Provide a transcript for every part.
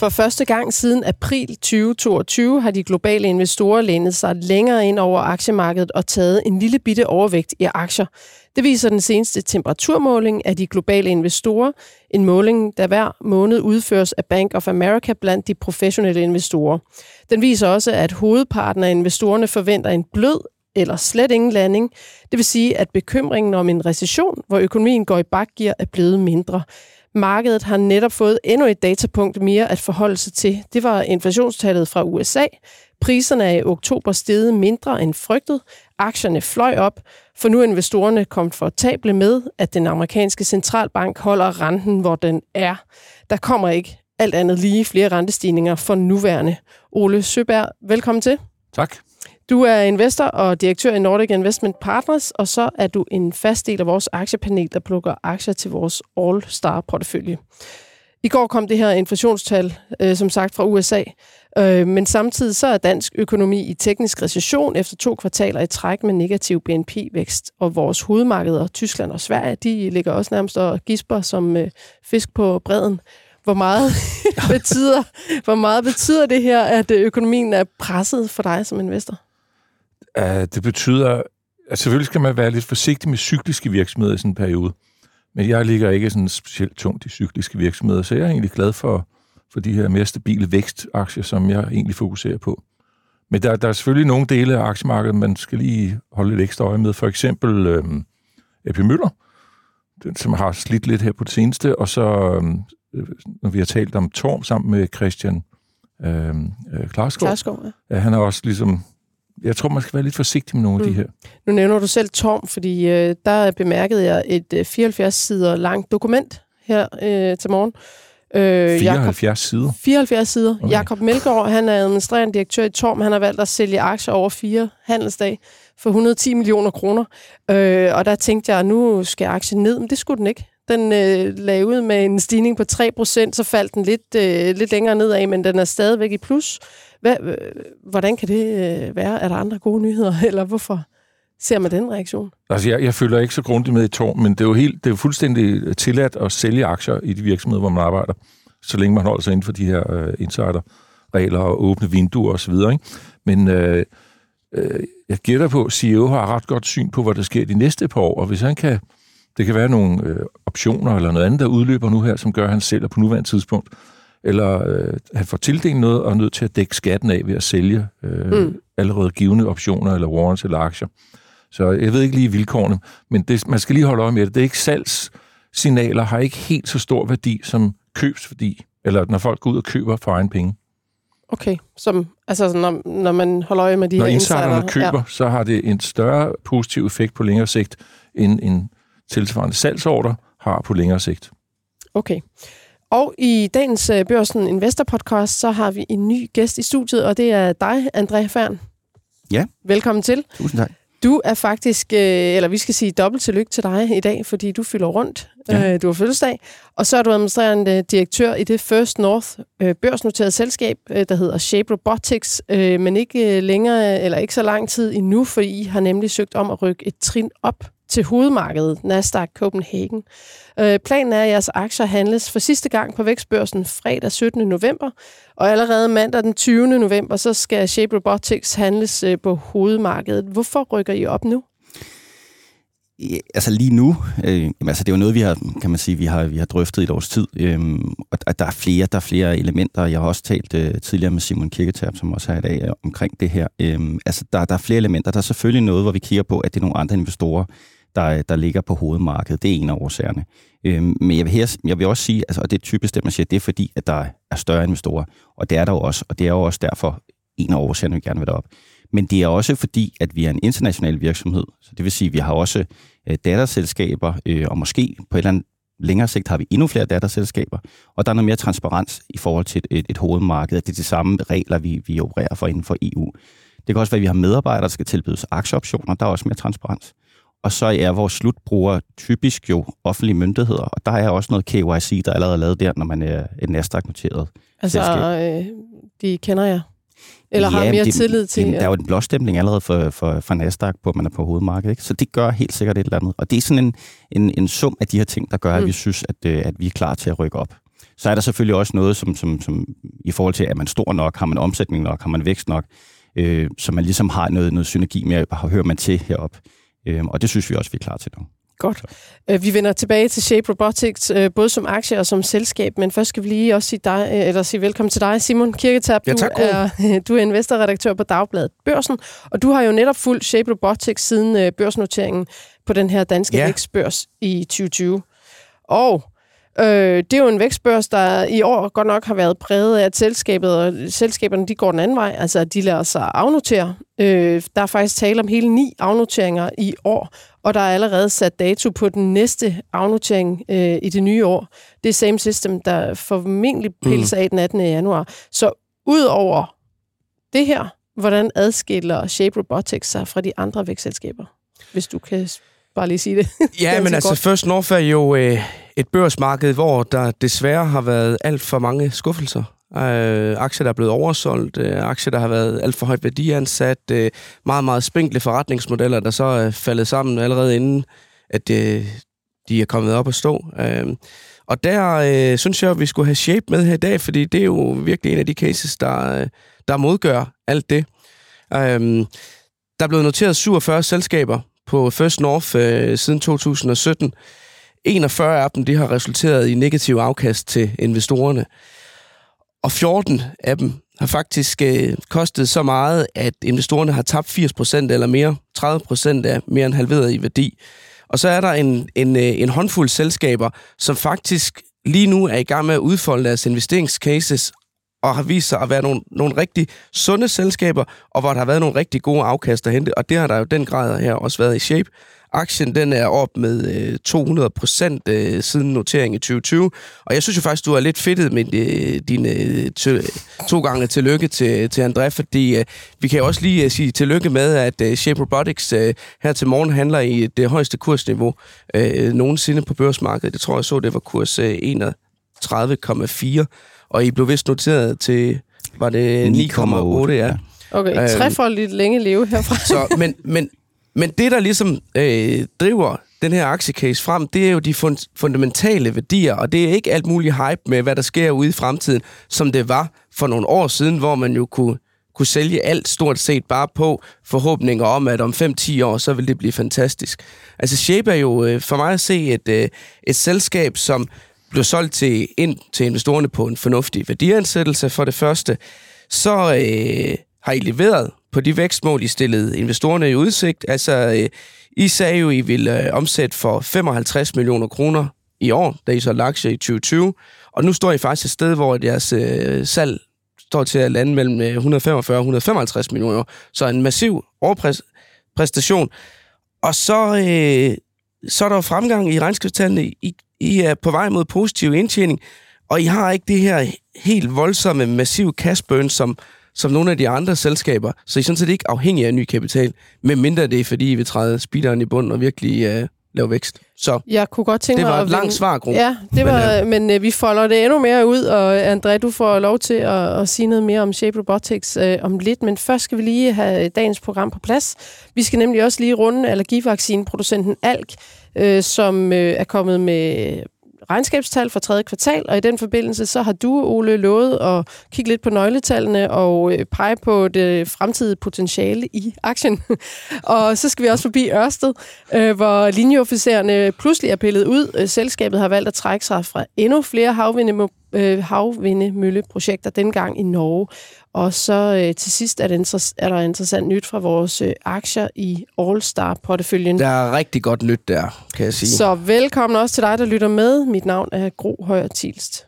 For første gang siden april 2022 har de globale investorer lænet sig længere ind over aktiemarkedet og taget en lille bitte overvægt i aktier. Det viser den seneste temperaturmåling af de globale investorer, en måling, der hver måned udføres af Bank of America blandt de professionelle investorer. Den viser også, at hovedparten af investorerne forventer en blød eller slet ingen landing. Det vil sige, at bekymringen om en recession, hvor økonomien går i bakgear, er blevet mindre. Markedet har netop fået endnu et datapunkt mere at forholde sig til. Det var inflationstallet fra USA. Priserne er i oktober steget mindre end frygtet. Aktierne fløj op, for nu er investorerne komfortable med, at den amerikanske centralbank holder renten, hvor den er. Der kommer ikke alt andet lige flere rentestigninger for nuværende. Ole Søberg, velkommen til. Tak. Du er investor og direktør i Nordic Investment Partners, og så er du en fast del af vores aktiepanel, der plukker aktier til vores All-Star-portefølje. I går kom det her inflationstal, øh, som sagt, fra USA, øh, men samtidig så er dansk økonomi i teknisk recession efter to kvartaler i træk med negativ BNP-vækst, og vores hovedmarkeder, Tyskland og Sverige, de ligger også nærmest og gisper som øh, fisk på bredden. Hvor meget, betyder, hvor meget betyder det her, at øh, økonomien er presset for dig som investor? Uh, det betyder, at selvfølgelig skal man være lidt forsigtig med cykliske virksomheder i sådan en periode. Men jeg ligger ikke sådan specielt tungt i cykliske virksomheder, så jeg er egentlig glad for, for de her mere stabile vækstaktier, som jeg egentlig fokuserer på. Men der, der er selvfølgelig nogle dele af aktiemarkedet, man skal lige holde lidt ekstra øje med. For eksempel øhm, AP Møller, den, som har slidt lidt her på det seneste, og så, øhm, når vi har talt om Torm sammen med Christian øhm, øh, Klarskov, Klarskov ja. ja, han har også ligesom jeg tror, man skal være lidt forsigtig med nogle mm. af de her. Nu nævner du selv Torm, fordi øh, der bemærkede jeg et øh, 74 sider langt dokument her øh, til morgen. Øh, 74 Jacob, sider? 74 sider. Okay. Jakob Melgaard, han er administrerende direktør i Torm. Han har valgt at sælge aktier over fire handelsdage for 110 millioner kroner. Øh, og der tænkte jeg, at nu skal aktien ned, men det skulle den ikke. Den øh, lagde ud med en stigning på 3%, så faldt den lidt, øh, lidt længere nedad, men den er stadigvæk i plus. Hvad, øh, hvordan kan det øh, være? Er der andre gode nyheder, eller hvorfor ser man den reaktion? Altså, jeg, jeg følger ikke så grundigt med i tår, men det er jo, helt, det er jo fuldstændig tilladt at sælge aktier i de virksomheder, hvor man arbejder, så længe man holder sig inden for de her øh, insider-regler og åbne vinduer osv. Men øh, øh, jeg gætter på, at CEO har ret godt syn på, hvad der sker de næste par år, og hvis han kan, det kan være nogle øh, optioner eller noget andet, der udløber nu her, som gør, at han sælger på nuværende tidspunkt, eller øh, han får tildelt noget og er nødt til at dække skatten af ved at sælge øh, mm. allerede givende optioner eller warrants eller aktier. Så jeg ved ikke lige vilkårene, men det, man skal lige holde øje med det. Det er ikke salgssignaler, har ikke helt så stor værdi som købsværdi, eller når folk går ud og køber for egen penge. Okay, som, altså når, når man holder øje med de når her insiderne køber, ja. så har det en større positiv effekt på længere sigt, end en tilsvarende salgsorder har på længere sigt. Okay. Og i dagens øh, Børsen Investor Podcast, så har vi en ny gæst i studiet, og det er dig, André Fern. Ja. Velkommen til. Tusind tak. Du er faktisk, øh, eller vi skal sige dobbelt tillykke til dig i dag, fordi du fylder rundt. Ja. Øh, du har fødselsdag. Og så er du administrerende direktør i det First North børsnoterede selskab, der hedder Shape Robotics, men ikke længere, eller ikke så lang tid endnu, for I har nemlig søgt om at rykke et trin op til hovedmarkedet, Nasdaq Copenhagen. Øh, planen er, at jeres aktier handles for sidste gang på vækstbørsen fredag 17. november, og allerede mandag den 20. november, så skal Shape Robotics handles øh, på hovedmarkedet. Hvorfor rykker I op nu? Ja, altså lige nu, øh, altså det er jo noget, vi har, kan man sige, vi har, vi har drøftet i et års tid, øh, og at der er flere, der er flere elementer. Jeg har også talt øh, tidligere med Simon Kirketab, som også er i dag, øh, omkring det her. Øh, altså der, der er flere elementer. Der er selvfølgelig noget, hvor vi kigger på, at det er nogle andre investorer, der, der ligger på hovedmarkedet. Det er en af årsagerne. Øhm, men jeg vil, her, jeg vil også sige, altså, og det er typisk det, man siger, det er fordi, at der er større investorer. Og det er der jo også, og det er jo også derfor en af årsagerne, vi gerne vil op. Men det er også fordi, at vi er en international virksomhed. Så det vil sige, at vi har også øh, datterselskaber, øh, og måske på et eller andet længere sigt har vi endnu flere datterselskaber, og der er noget mere transparens i forhold til et, et, et hovedmarked, det er de samme regler, vi, vi opererer for inden for EU. Det kan også være, at vi har medarbejdere, der skal tilbydes aktieoptioner, der er også mere transparens. Og så er vores slutbrugere typisk jo offentlige myndigheder, og der er også noget KYC, der er allerede lavet der, når man er et Nasdaq-noteret Altså, øh, de kender jer? Eller ja, har mere de, tillid til... De, der er jo en blåstempling allerede for, for, for Nasdaq på, at man er på hovedmarkedet. Ikke? Så det gør helt sikkert et eller andet. Og det er sådan en, en, en sum af de her ting, der gør, mm. at vi synes, at, øh, at vi er klar til at rykke op. Så er der selvfølgelig også noget, som, som, som i forhold til, er man stor nok, har man omsætning nok, har man vækst nok, øh, så man ligesom har noget, noget synergi med, at hører man til herop. Øh, og det synes vi også, vi er klar til nu. Godt. Øh, vi vender tilbage til Shape Robotics, øh, både som aktie og som selskab, men først skal vi lige også sige, dig, øh, eller sige velkommen til dig, Simon Kirketab. Ja, tak, du, er, du er investorredaktør på Dagbladet Børsen, og du har jo netop fulgt Shape Robotics siden børsnoteringen på den her danske ja. vækstbørs i 2020. Og Øh, det er jo en vækstbørs, der i år godt nok har været præget af, at selskabet og selskaberne de går den anden vej, altså de lader sig afnotere. Øh, der er faktisk tale om hele ni afnoteringer i år, og der er allerede sat dato på den næste afnotering øh, i det nye år. Det er Same System, der formentlig pilser af den 18. januar. Så ud over det her, hvordan adskiller Shape Robotics sig fra de andre vækstselskaber? Hvis du kan bare lige sige det. Ja, men altså godt. First North er jo øh, et børsmarked, hvor der desværre har været alt for mange skuffelser. Øh, aktier, der er blevet oversolgt, øh, aktier, der har været alt for højt værdiansat, øh, meget, meget spinkle forretningsmodeller, der så er faldet sammen allerede inden, at øh, de er kommet op at stå. Øh, og der øh, synes jeg, at vi skulle have Shape med her i dag, fordi det er jo virkelig en af de cases, der, der modgør alt det. Øh, der er blevet noteret 47 selskaber på First North øh, siden 2017. 41 af dem de har resulteret i negativ afkast til investorerne. Og 14 af dem har faktisk øh, kostet så meget, at investorerne har tabt 80% eller mere. 30% er mere end halveret i værdi. Og så er der en, en, øh, en håndfuld selskaber, som faktisk lige nu er i gang med at udfolde deres investeringscases og har vist sig at være nogle, nogle rigtig sunde selskaber, og hvor der har været nogle rigtig gode afkast at hente, og det har der jo den grad her også været i Shape. Aktien den er op med øh, 200 procent øh, siden noteringen i 2020, og jeg synes jo faktisk, du er lidt fedtet med øh, dine øh, to gange tillykke til, til André, fordi øh, vi kan jo også lige øh, sige tillykke med, at øh, Shape Robotics øh, her til morgen handler i det højeste kursniveau øh, nogensinde på børsmarkedet. Det tror jeg så, det var kurs øh, 31,4 og I blev vist noteret til, var det 9,8, ja. Okay, øhm, trefoldigt længe leve herfra. så, men, men, men det, der ligesom øh, driver den her aktiecase frem, det er jo de fund- fundamentale værdier, og det er ikke alt muligt hype med, hvad der sker ude i fremtiden, som det var for nogle år siden, hvor man jo kunne, kunne sælge alt stort set bare på forhåbninger om, at om 5-10 år, så vil det blive fantastisk. Altså Shape er jo øh, for mig at se et, øh, et selskab, som blev solgt til, ind til investorerne på en fornuftig værdiansættelse for det første, så øh, har I leveret på de vækstmål, I stillede investorerne i udsigt. Altså, øh, I sagde jo, I ville øh, omsætte for 55 millioner kroner i år, da I så lagde i 2020. Og nu står I faktisk et sted, hvor jeres øh, salg står til at lande mellem øh, 145 og 155 millioner. Så en massiv overpræstation. Og så, øh, så er der jo fremgang i regnskabstallene. I i er på vej mod positiv indtjening, og I har ikke det her helt voldsomme, massive cash burn, som, som nogle af de andre selskaber. Så I er sådan set ikke afhængige af ny kapital, medmindre det er, fordi I vil træde speederen i bunden og virkelig uh, lave vækst. Så jeg kunne godt tænke det var mig et langt svar, Gro. Ja, det var, men, uh, men uh, vi folder det endnu mere ud, og André, du får lov til at, at sige noget mere om Shape Robotics uh, om lidt, men først skal vi lige have dagens program på plads. Vi skal nemlig også lige runde allergivaccineproducenten Alk, øh, som øh, er kommet med regnskabstal for tredje kvartal, og i den forbindelse så har du, Ole, lovet at kigge lidt på nøgletallene og øh, pege på det fremtidige potentiale i aktien. og så skal vi også forbi Ørsted, øh, hvor linjeofficererne pludselig er pillet ud. Øh, selskabet har valgt at trække sig fra endnu flere havvinde havvindemølleprojekter, dengang i Norge. Og så øh, til sidst er, det er der interessant nyt fra vores øh, aktier i All-Star-porteføljen. Der er rigtig godt nyt der, kan jeg sige. Så velkommen også til dig, der lytter med. Mit navn er Gro Højer Tilst.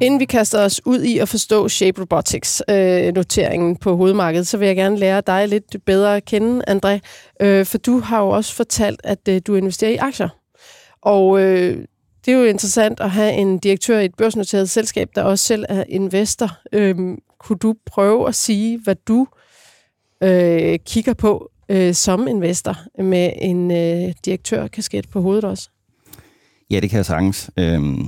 Inden vi kaster os ud i at forstå Shape Robotics-noteringen øh, på hovedmarkedet, så vil jeg gerne lære dig lidt bedre at kende, André. Øh, for du har jo også fortalt, at øh, du investerer i aktier. Og øh, det er jo interessant at have en direktør i et børsnoteret selskab, der også selv er investor. Øhm, kunne du prøve at sige, hvad du øh, kigger på øh, som investor med en øh, direktørkasket på hovedet også? Ja, det kan jeg sagtens. Øhm,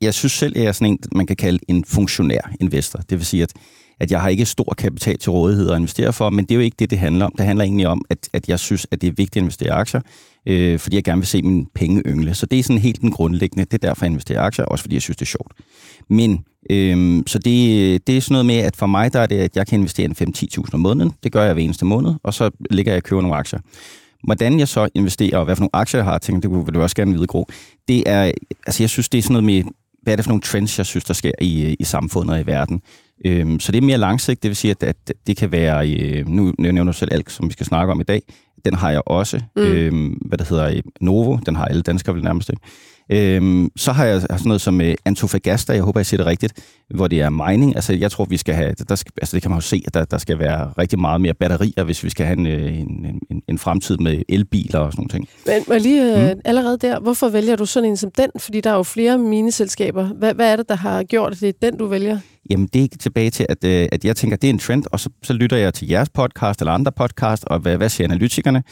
jeg synes selv, at jeg er sådan en, man kan kalde en funktionær investor. Det vil sige, at, at jeg har ikke stor kapital til rådighed at investere for, men det er jo ikke det, det handler om. Det handler egentlig om, at, at jeg synes, at det er vigtigt at investere i aktier, øh, fordi jeg gerne vil se min penge yngle. Så det er sådan helt den grundlæggende. Det er derfor, jeg investerer i aktier, også fordi jeg synes, det er sjovt. Men Øhm, så det, det er sådan noget med, at for mig der er det, at jeg kan investere en 5-10.000 om måneden. Det gør jeg hver eneste måned, og så ligger jeg og køber nogle aktier. Hvordan jeg så investerer, og hvad for nogle aktier jeg har, tænkt, det vil du også gerne vide, Gro. Det er, altså jeg synes, det er sådan noget med, hvad er det for nogle trends, jeg synes, der sker i, i samfundet og i verden. Øhm, så det er mere langsigtet, det vil sige, at, at det kan være, øh, nu nævner du selv alt, som vi skal snakke om i dag, den har jeg også. Mm. Øhm, hvad det hedder, Novo, den har alle danskere vel nærmest. Ikke? Øhm, så har jeg sådan noget som uh, Antofagasta, jeg håber, jeg siger det rigtigt, hvor det er mining. Altså, jeg tror, vi skal have, der skal, altså, det kan man jo se, at der, der skal være rigtig meget mere batterier, hvis vi skal have en, øh, en, en, en fremtid med elbiler og sådan noget. Men, men lige mm. allerede der, hvorfor vælger du sådan en som den? Fordi der er jo flere mineselskaber. Hvad, hvad er det, der har gjort, at det er den, du vælger? Jamen, det er tilbage til, at, at jeg tænker, det er en trend, og så, så lytter jeg til jeres podcast eller andre podcast, og hvad, hvad siger analytikerne?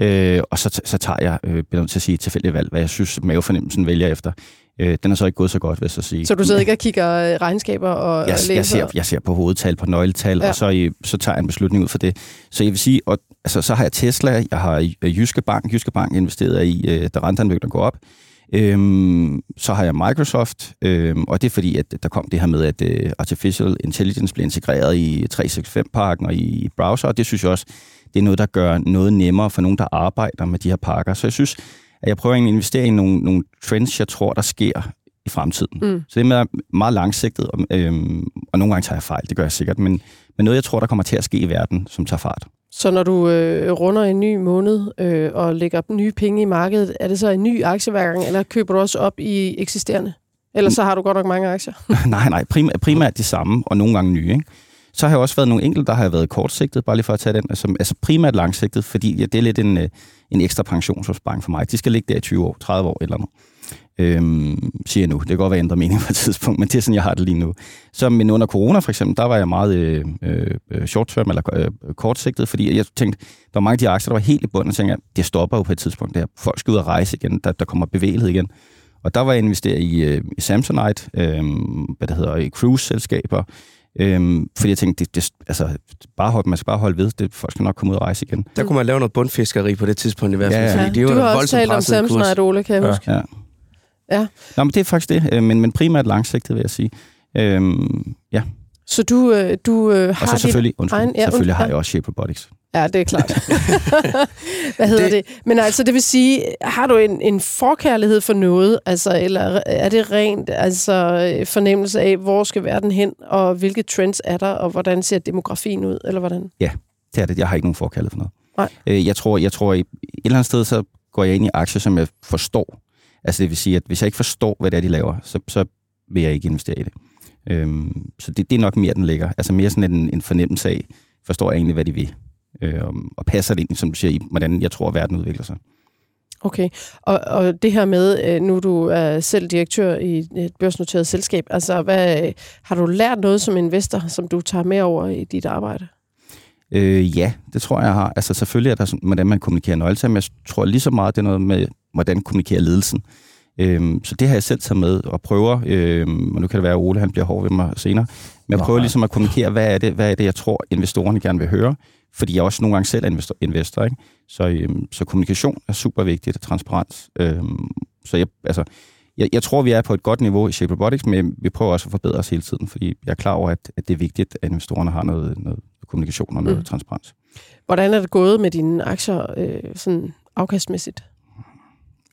Øh, og så, så tager jeg, øh, bliver til at sige, tilfældigt valg, hvad jeg synes, mavefornemmelsen vælger efter. Øh, den er så ikke gået så godt, hvis jeg sige. Så du sidder ikke og kigger øh, regnskaber og jeg, læser? Jeg ser, jeg ser på hovedtal, på nøgletal, ja. og så, så tager jeg en beslutning ud for det. Så jeg vil sige, og, altså, så har jeg Tesla, jeg har Jyske Bank, Jyske Bank investeret i, øh, da renterne går op. Øhm, så har jeg Microsoft, øhm, og det er fordi, at der kom det her med, at uh, Artificial Intelligence bliver integreret i 365-parken og i browser, og det synes jeg også, det er noget, der gør noget nemmere for nogen, der arbejder med de her pakker. Så jeg synes, at jeg prøver at investere i nogle, nogle trends, jeg tror, der sker i fremtiden. Mm. Så det er meget langsigtet, og, øhm, og nogle gange tager jeg fejl, det gør jeg sikkert, men, men noget, jeg tror, der kommer til at ske i verden, som tager fart. Så når du øh, runder en ny måned øh, og lægger nye penge i markedet, er det så en ny aktie hver gang, eller køber du også op i eksisterende? Eller så har du godt nok mange aktier? nej, nej, primært, primært de samme, og nogle gange nye. Ikke? Så har jeg også været nogle enkelte, der har været kortsigtet, bare lige for at tage den, altså, altså primært langsigtet, fordi ja, det er lidt en, øh, en ekstra pensionsopsparing for mig. De skal ligge der i 20 år, 30 år eller noget. Øhm, siger jeg nu. Det kan godt være ændret mening på et tidspunkt, men det er sådan, jeg har det lige nu. Så men under corona for eksempel, der var jeg meget øh, øh, øh short-term eller øh, kortsigtet, fordi jeg tænkte, der var mange af de aktier, der var helt i bunden, og tænkte, det stopper jo på et tidspunkt. Der. Folk skal ud og rejse igen, der, der kommer bevægelighed igen. Og der var jeg investeret i, øh, i Samsonite, øh, hvad det hedder, i cruise-selskaber, Øhm, fordi jeg tænkte, det, det, altså, bare hold, man skal bare holde ved, det, folk skal nok komme ud og rejse igen. Der kunne man lave noget bundfiskeri på det tidspunkt i hvert fald. Ja, ja. Det du har også talt om Samsonite, Ole, kan jeg ja. huske. Ja. ja. Nå, men det er faktisk det, øh, men, men primært langsigtet, vil jeg sige. Øhm, ja. Så du, øh, du øh, har Og så selvfølgelig, undskyld, egen, ja, selvfølgelig har jeg også Shape Robotics. Ja, det er klart. Hvad hedder det... det? Men altså, det vil sige, har du en, en forkærlighed for noget, altså, eller er det rent altså, fornemmelse af, hvor skal verden hen, og hvilke trends er der, og hvordan ser demografien ud, eller hvordan? Ja, det er det. Jeg har ikke nogen forkærlighed for noget. Nej. Øh, jeg tror, jeg tror, et eller andet sted, så går jeg ind i aktier, som jeg forstår. Altså det vil sige, at hvis jeg ikke forstår, hvad det er, de laver, så, så vil jeg ikke investere i det. Øhm, så det, det er nok mere, den ligger. Altså mere sådan en, en fornemmelse af, forstår jeg egentlig, hvad de vil øh, og passer det ind, som du siger, i hvordan jeg tror, at verden udvikler sig. Okay, og, og det her med, øh, nu du er selv direktør i et børsnoteret selskab, altså hvad, har du lært noget som investor, som du tager med over i dit arbejde? Øh, ja, det tror jeg, jeg har. Altså selvfølgelig er der sådan, hvordan man kommunikerer nøgletal, men jeg tror lige så meget, det er noget med, hvordan kommunikerer ledelsen. Øhm, så det har jeg selv taget med og prøver, øhm, og nu kan det være, at Ole han bliver hård ved mig senere, men jeg prøver ligesom at kommunikere, hvad er, det, hvad er det, jeg tror, investorerne gerne vil høre, fordi jeg også nogle gange selv er investor, investor ikke? Så, øhm, så kommunikation er super vigtigt, og transparens. Øhm, så jeg, altså, jeg, jeg tror, vi er på et godt niveau i Shape Robotics, men vi prøver også at forbedre os hele tiden, fordi jeg er klar over, at, at det er vigtigt, at investorerne har noget, noget kommunikation og noget mm. transparens. Hvordan er det gået med dine aktier øh, sådan afkastmæssigt?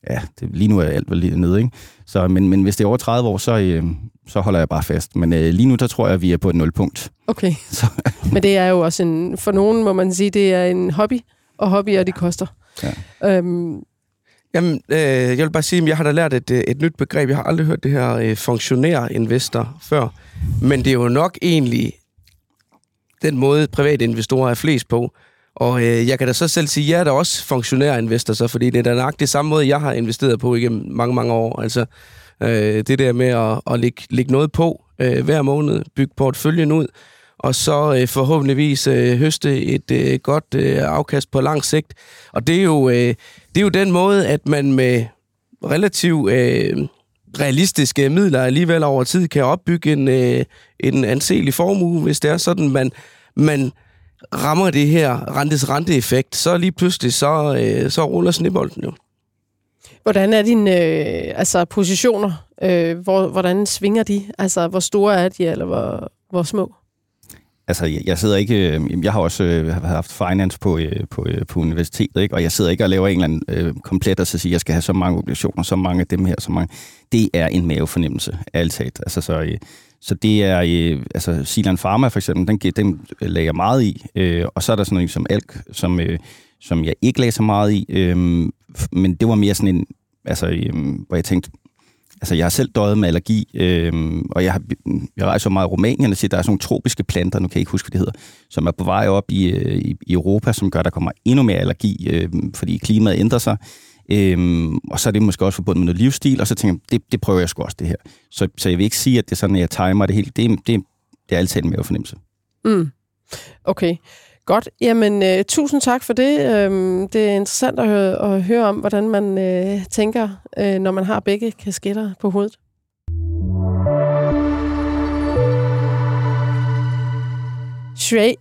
Ja, det, lige nu er alt vel nede, ikke? Så, men, men hvis det er over 30 år, så, øh, så holder jeg bare fast. Men øh, lige nu, der tror jeg, at vi er på et nulpunkt. Okay. Så. Men det er jo også en, for nogen må man sige, det er en hobby, og hobbyer, de koster. Ja. Øhm, Jamen, øh, jeg vil bare sige, at jeg har da lært et, øh, et nyt begreb. Jeg har aldrig hørt det her øh, funktionær-investor før. Men det er jo nok egentlig den måde, private investorer er flest på. Og øh, jeg kan da så selv sige, at jeg er da også funktionær-investor, så, fordi det er da nok det samme måde, jeg har investeret på igennem mange, mange år. Altså, øh, det der med at, at lægge, lægge noget på øh, hver måned, bygge portføljen ud, og så øh, forhåbentligvis øh, høste et øh, godt øh, afkast på lang sigt. Og det er, jo, øh, det er jo den måde, at man med relativt øh, realistiske midler alligevel over tid kan opbygge en, øh, en anselig formue, hvis det er sådan, man, man rammer det her rentes renteeffekt, så lige pludselig så, øh, så ruller snibolden jo. Hvordan er dine øh, altså positioner? Øh, hvor, hvordan svinger de? Altså, hvor store er de, eller hvor, hvor små? Altså, jeg, jeg sidder ikke... Øh, jeg har også øh, haft finance på, øh, på, øh, på universitetet, ikke? og jeg sidder ikke og laver en eller anden øh, komplet, og så siger, at jeg skal have så mange obligationer, så mange af dem her, så mange. Det er en mavefornemmelse, alt talt. Altså, så, øh, så det er... Øh, altså, Silan Pharma for eksempel, den, den lagde jeg meget i, øh, og så er der sådan noget som Alk, som, øh, som jeg ikke lagde så meget i, Øhm, men det var mere sådan en... Altså, øhm, hvor jeg tænkte, Altså, jeg har selv døjet med allergi, øhm, og jeg, har, jeg rejser meget i Rumænien og siger, der er sådan nogle tropiske planter, nu kan jeg ikke huske, hvad det hedder, som er på vej op i, øh, i, i Europa, som gør, at der kommer endnu mere allergi, øh, fordi klimaet ændrer sig. Øhm, og så er det måske også forbundet med noget livsstil, og så tænker jeg, det, det prøver jeg sgu også, det her. Så, så jeg vil ikke sige, at det er sådan, at jeg timer det hele. Det, det, det er altid en mavefornemmelse. Mm. Okay, godt. Jamen, øh, tusind tak for det. Øhm, det er interessant at høre, at høre om, hvordan man øh, tænker, øh, når man har begge kasketter på hovedet.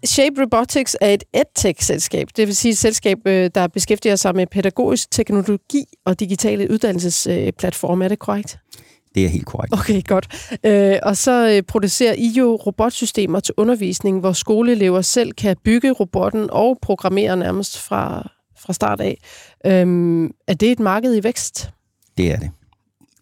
Shape Robotics er et EdTech-selskab, det vil sige et selskab, øh, der beskæftiger sig med pædagogisk teknologi og digitale uddannelsesplatforme. Er det korrekt? Det er helt korrekt. Okay, godt. Øh, og så øh, producerer I jo robotsystemer til undervisning, hvor skoleelever selv kan bygge robotten og programmere nærmest fra, fra start af. Øhm, er det et marked i vækst? Det er det.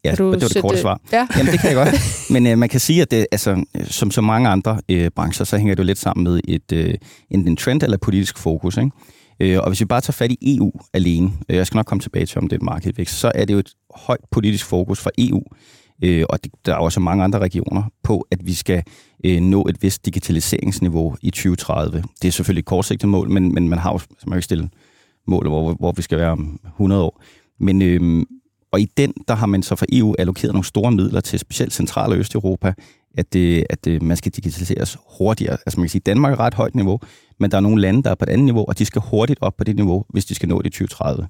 Ja, det var det korte svar. Ja. Jamen, det kan jeg godt. Men øh, man kan sige, at det, altså, som så mange andre øh, brancher, så hænger det jo lidt sammen med et, øh, enten en trend eller politisk fokus. Ikke? Øh, og hvis vi bare tager fat i EU alene, øh, jeg skal nok komme tilbage til, om det er et markedvækst, så er det jo et højt politisk fokus fra EU, øh, og det, der er også mange andre regioner, på at vi skal øh, nå et vist digitaliseringsniveau i 2030. Det er selvfølgelig et kortsigtet mål, men, men man har jo, altså, man jo ikke stille mål, hvor, hvor vi skal være om 100 år. Men, øh, og i den, der har man så fra EU allokeret nogle store midler til specielt Central- og Østeuropa, at, det, at det, man skal digitaliseres hurtigere. Altså man kan sige, at Danmark er ret højt niveau, men der er nogle lande, der er på et andet niveau, og de skal hurtigt op på det niveau, hvis de skal nå det i 2030.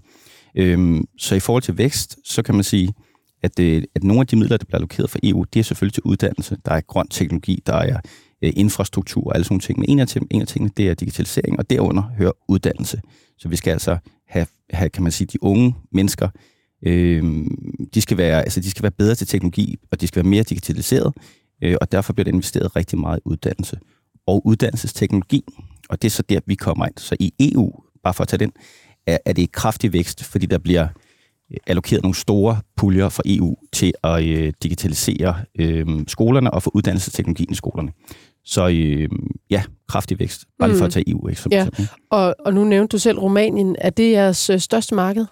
Øhm, så i forhold til vækst, så kan man sige, at, det, at nogle af de midler, der bliver allokeret fra EU, det er selvfølgelig til uddannelse. Der er grøn teknologi, der er øh, infrastruktur og alle sådan nogle ting. Men en af, ting, en af tingene, det er digitalisering, og derunder hører uddannelse. Så vi skal altså have, have kan man sige, de unge mennesker, øh, de, skal være, altså, de skal være bedre til teknologi, og de skal være mere digitaliseret, øh, og derfor bliver der investeret rigtig meget i uddannelse. Og uddannelsesteknologi, og det er så der, vi kommer ind. Så i EU, bare for at tage den, er, er det et kraftig vækst, fordi der bliver øh, allokeret nogle store puljer fra EU til at øh, digitalisere øh, skolerne og få uddannelsesteknologien i skolerne. Så øh, ja, kraftig vækst. Bare lige for at tage EU ikke, som Ja. eksempel. Og, og nu nævnte du selv Rumænien. Er det jeres øh, største marked?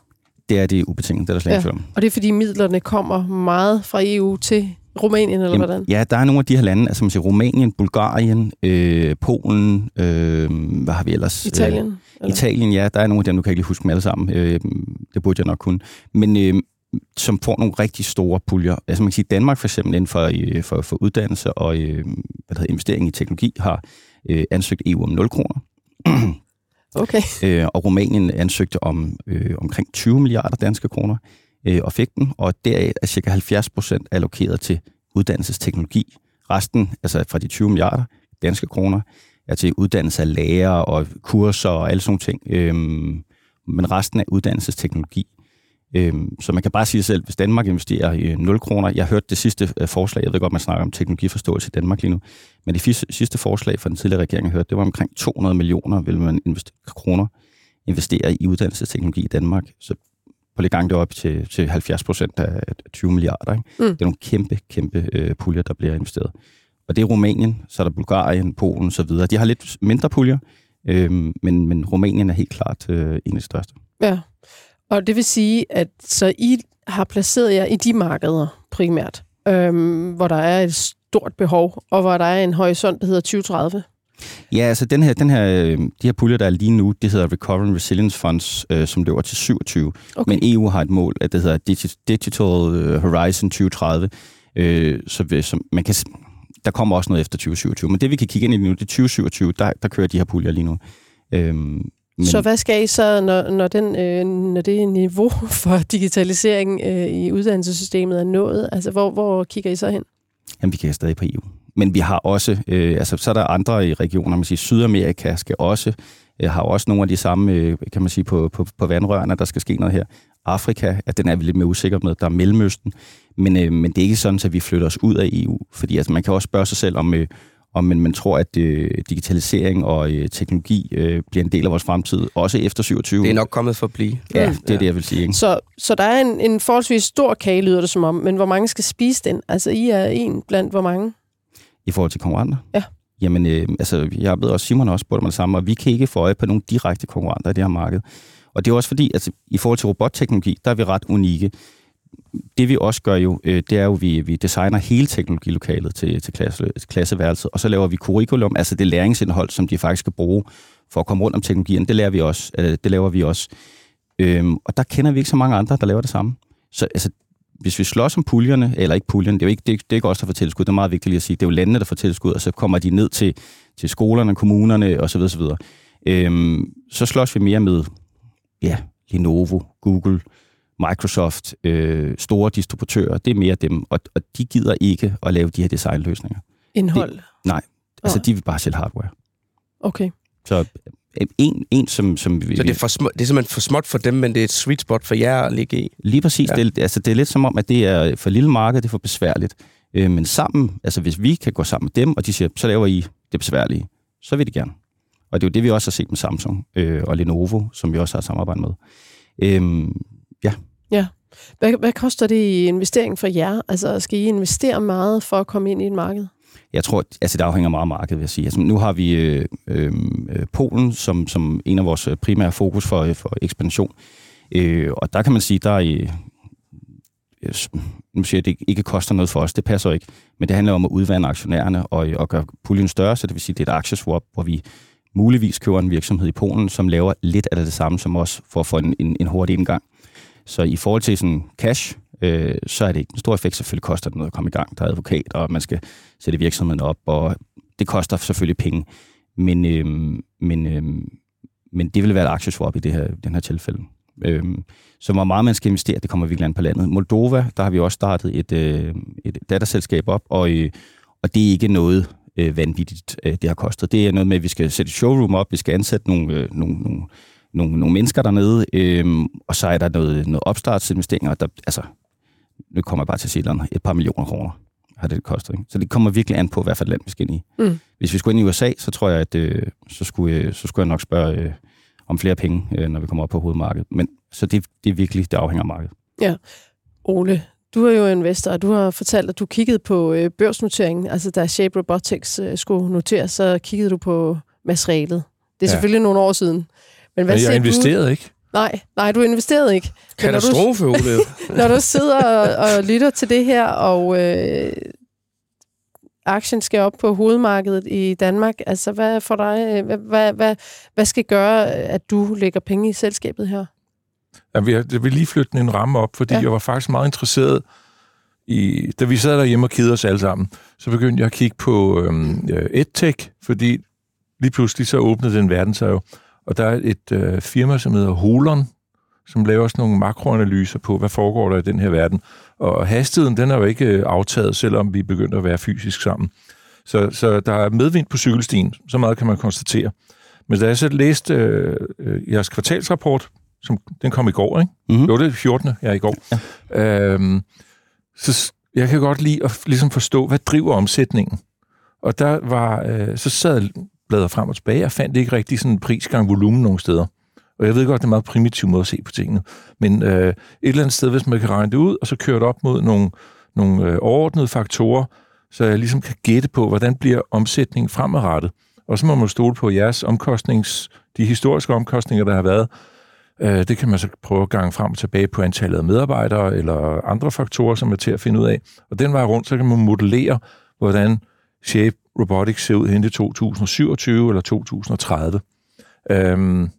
Det er det ubetinget, det er der slet Ja. ikke om. Og det er fordi midlerne kommer meget fra EU til Rumænien, eller hvordan? ja, der er nogle af de her lande, altså man siger Rumænien, Bulgarien, øh, Polen, øh, hvad har vi ellers? Italien? Øh, eller? Italien, ja, der er nogle af dem, du kan ikke lige huske dem alle sammen. Øh, det burde jeg nok kunne. Men øh, som får nogle rigtig store puljer. Altså man kan sige, Danmark for eksempel inden for, øh, for, for uddannelse og øh, hvad hedder, investering i teknologi har øh, ansøgt EU om 0 kroner. Okay. Øh, og Rumænien ansøgte om øh, omkring 20 milliarder danske kroner øh, og fik dem, og deraf er cirka 70 procent allokeret til uddannelsesteknologi. Resten, altså fra de 20 milliarder danske kroner, er til uddannelse af lærere og kurser og alle sådan nogle ting. Øhm, men resten er uddannelsesteknologi. Øhm, så man kan bare sige selv, hvis Danmark investerer øh, i 0 kroner, jeg hørte det sidste øh, forslag, jeg ved godt, man snakker om teknologiforståelse i Danmark lige nu, men det sidste forslag fra den tidligere regering, jeg hørte, det var omkring 200 millioner, vil man investere, kroner investere i uddannelsesteknologi i Danmark. Så på lidt gang det op til, til 70 procent af 20 milliarder. Ikke? Mm. Det er nogle kæmpe, kæmpe øh, puljer, der bliver investeret. Og det er Rumænien, så er der Bulgarien, Polen osv. De har lidt mindre puljer, øh, men, men Rumænien er helt klart øh, en af de største. Ja. Og det vil sige, at så I har placeret jer i de markeder primært, øhm, hvor der er et stort behov, og hvor der er en horisont, der hedder 2030. Ja, altså den her, den her, øh, de her puljer, der er lige nu, det hedder Recovery and Resilience Funds, øh, som løber til 27. Okay. Men EU har et mål, at det hedder Digi- Digital øh, Horizon 2030. Øh, så, så man kan, der kommer også noget efter 2027. Men det, vi kan kigge ind i lige nu, det er 2027. Der, der kører de her puljer lige nu. Øhm, men, Så hvad skal I så, når, når, den, øh, når det niveau for digitalisering øh, i uddannelsessystemet er nået? Altså, hvor, hvor kigger I så hen? Jamen, vi kigger stadig på EU. Men vi har også, øh, altså så er der andre i regioner, man siger Sydamerika skal også, øh, har også nogle af de samme, øh, kan man sige, på, på, på vandrørene, der skal ske noget her. Afrika, at den er vi lidt mere usikker med. Der er Mellemøsten, men, øh, men det er ikke sådan, at vi flytter os ud af EU. Fordi altså, man kan også spørge sig selv, om, øh, om man, man tror, at øh, digitalisering og øh, teknologi øh, bliver en del af vores fremtid, også efter 27. Det er nok kommet for at blive. Ja, det er ja. det, jeg vil sige. Ikke? Så, så der er en, en forholdsvis stor kage, lyder det som om, men hvor mange skal spise den? Altså, I er en blandt hvor mange? I forhold til konkurrenter? Ja. Jamen, øh, altså, jeg ved også, Simon har også spurgt mig det samme, og vi kan ikke få øje på nogle direkte konkurrenter i det her marked. Og det er også fordi, at altså, i forhold til robotteknologi, der er vi ret unikke. Det vi også gør jo, øh, det er jo, at vi, vi designer hele teknologilokalet til, til klasse, klasseværelset, og så laver vi curriculum, altså det læringsindhold, som de faktisk skal bruge for at komme rundt om teknologien. Det, lærer vi også, øh, det laver vi også. Øhm, og der kender vi ikke så mange andre, der laver det samme. Så altså, hvis vi slås om puljerne, eller ikke puljerne, det er jo ikke, det, det er ikke os, der får tilskud, det er meget vigtigt lige at sige, det er jo landene, der får tilskud, og så kommer de ned til, til skolerne, kommunerne osv. osv. Øhm, så slås vi mere med ja, Lenovo, Google, Microsoft, øh, store distributører, det er mere dem, og, og de gider ikke at lave de her designløsninger. Indhold? Det, nej, altså oh. de vil bare sælge hardware. Okay. Så en, en som... som så det er, for små, det er simpelthen for småt for dem, men det er et sweet spot for jer at ligge i? Lige præcis. Ja. Det, altså, det er lidt som om, at det er for lille marked, det er for besværligt. Øh, men sammen, altså hvis vi kan gå sammen med dem, og de siger, så laver I det besværlige, så vil de gerne. Og det er jo det, vi også har set med Samsung øh, og Lenovo, som vi også har samarbejdet med. Øhm, ja. Ja. Hvad, hvad koster det i investering for jer? Altså, skal I investere meget for at komme ind i et marked? Jeg tror, altså det afhænger meget af markedet, vil jeg sige. Altså, nu har vi øh, øh, øh Polen som, som en af vores øh, primære fokus for, øh, for ekspansion. Øh, og der kan man sige, der er i, nu siger jeg, at det ikke koster noget for os, det passer ikke, men det handler om at udvande aktionærerne og, og gøre puljen større, så det vil sige, at det er et aktieswap, hvor vi muligvis køber en virksomhed i Polen, som laver lidt af det samme som os, for at få en, en, en hurtig indgang. Så i forhold til sådan cash, øh, så er det ikke en stor effekt. Selvfølgelig koster det noget at komme i gang. Der er advokat, og man skal sætte virksomheden op, og det koster selvfølgelig penge. Men, øh, men, øh, men det vil være et aktieswap i det her, den her tilfælde. Øh, så hvor meget man skal investere, det kommer virkelig an på landet. Moldova, der har vi også startet et, øh, et datterselskab op, og, øh, og det er ikke noget, øh, vanvittigt, øh, det har kostet. Det er noget med, at vi skal sætte et showroom op, vi skal ansætte nogle, øh, nogle, nogle, nogle, nogle mennesker dernede, øh, og så er der noget, noget opstartsinvesteringer, der, altså, nu kommer jeg bare til at sige et par millioner kroner har det kostet. Ikke? Så det kommer virkelig an på, hvad for et land vi skal ind i. Mm. Hvis vi skulle ind i USA, så tror jeg, at øh, så, skulle, øh, så skulle jeg nok spørge øh, om flere penge, øh, når vi kommer op på hovedmarkedet. Men så det, det er virkelig, det afhænger af markedet. Ja. Ole, du er jo investor, og du har fortalt, at du kiggede på øh, børsnoteringen. Altså, da Shape Robotics øh, skulle noteres, så kiggede du på materialet. Det er ja. selvfølgelig nogle år siden. Men hvad Men jeg investerede du? ikke. Nej, nej, du investerede ikke. Katastrofe, når du, når du sidder og, og lytter til det her, og øh, aktien skal op på hovedmarkedet i Danmark, altså hvad for dig, øh, hvad, hvad, hvad, hvad skal gøre, at du lægger penge i selskabet her? Ja, jeg vil lige flytte en ramme op, fordi ja. jeg var faktisk meget interesseret i... Da vi sad derhjemme og kedede os alle sammen, så begyndte jeg at kigge på øhm, EdTech, fordi lige pludselig så åbnede den verden sig jo. Og der er et øh, firma, som hedder Holon, som laver også nogle makroanalyser på, hvad foregår der i den her verden. Og hastigheden, den er jo ikke øh, aftaget, selvom vi begynder at være fysisk sammen. Så, så der er medvind på cykelstien, så meget kan man konstatere. Men da jeg så læste øh, øh, jeres kvartalsrapport, som den kom i går, ikke? Mm-hmm. Jo, det er 14. Ja, i går. Ja. Øhm, så jeg kan godt lide at ligesom forstå, hvad driver omsætningen. Og der var, øh, så sad bladrede frem og tilbage, og fandt ikke rigtig sådan en prisgang volumen nogen steder. Og jeg ved godt, det er en meget primitiv måde at se på tingene. Men øh, et eller andet sted, hvis man kan regne det ud, og så køre det op mod nogle, nogle øh, overordnede faktorer, så jeg ligesom kan gætte på, hvordan bliver omsætningen fremadrettet. Og så må man stole på jeres omkostnings, de historiske omkostninger, der har været, Øh, det kan man så prøve at gange frem og tilbage på antallet af medarbejdere eller andre faktorer, som er til at finde ud af. Og den vej rundt, så kan man modellere, hvordan Shape Robotics ser ud hen til 2027 eller 2030. Øhm,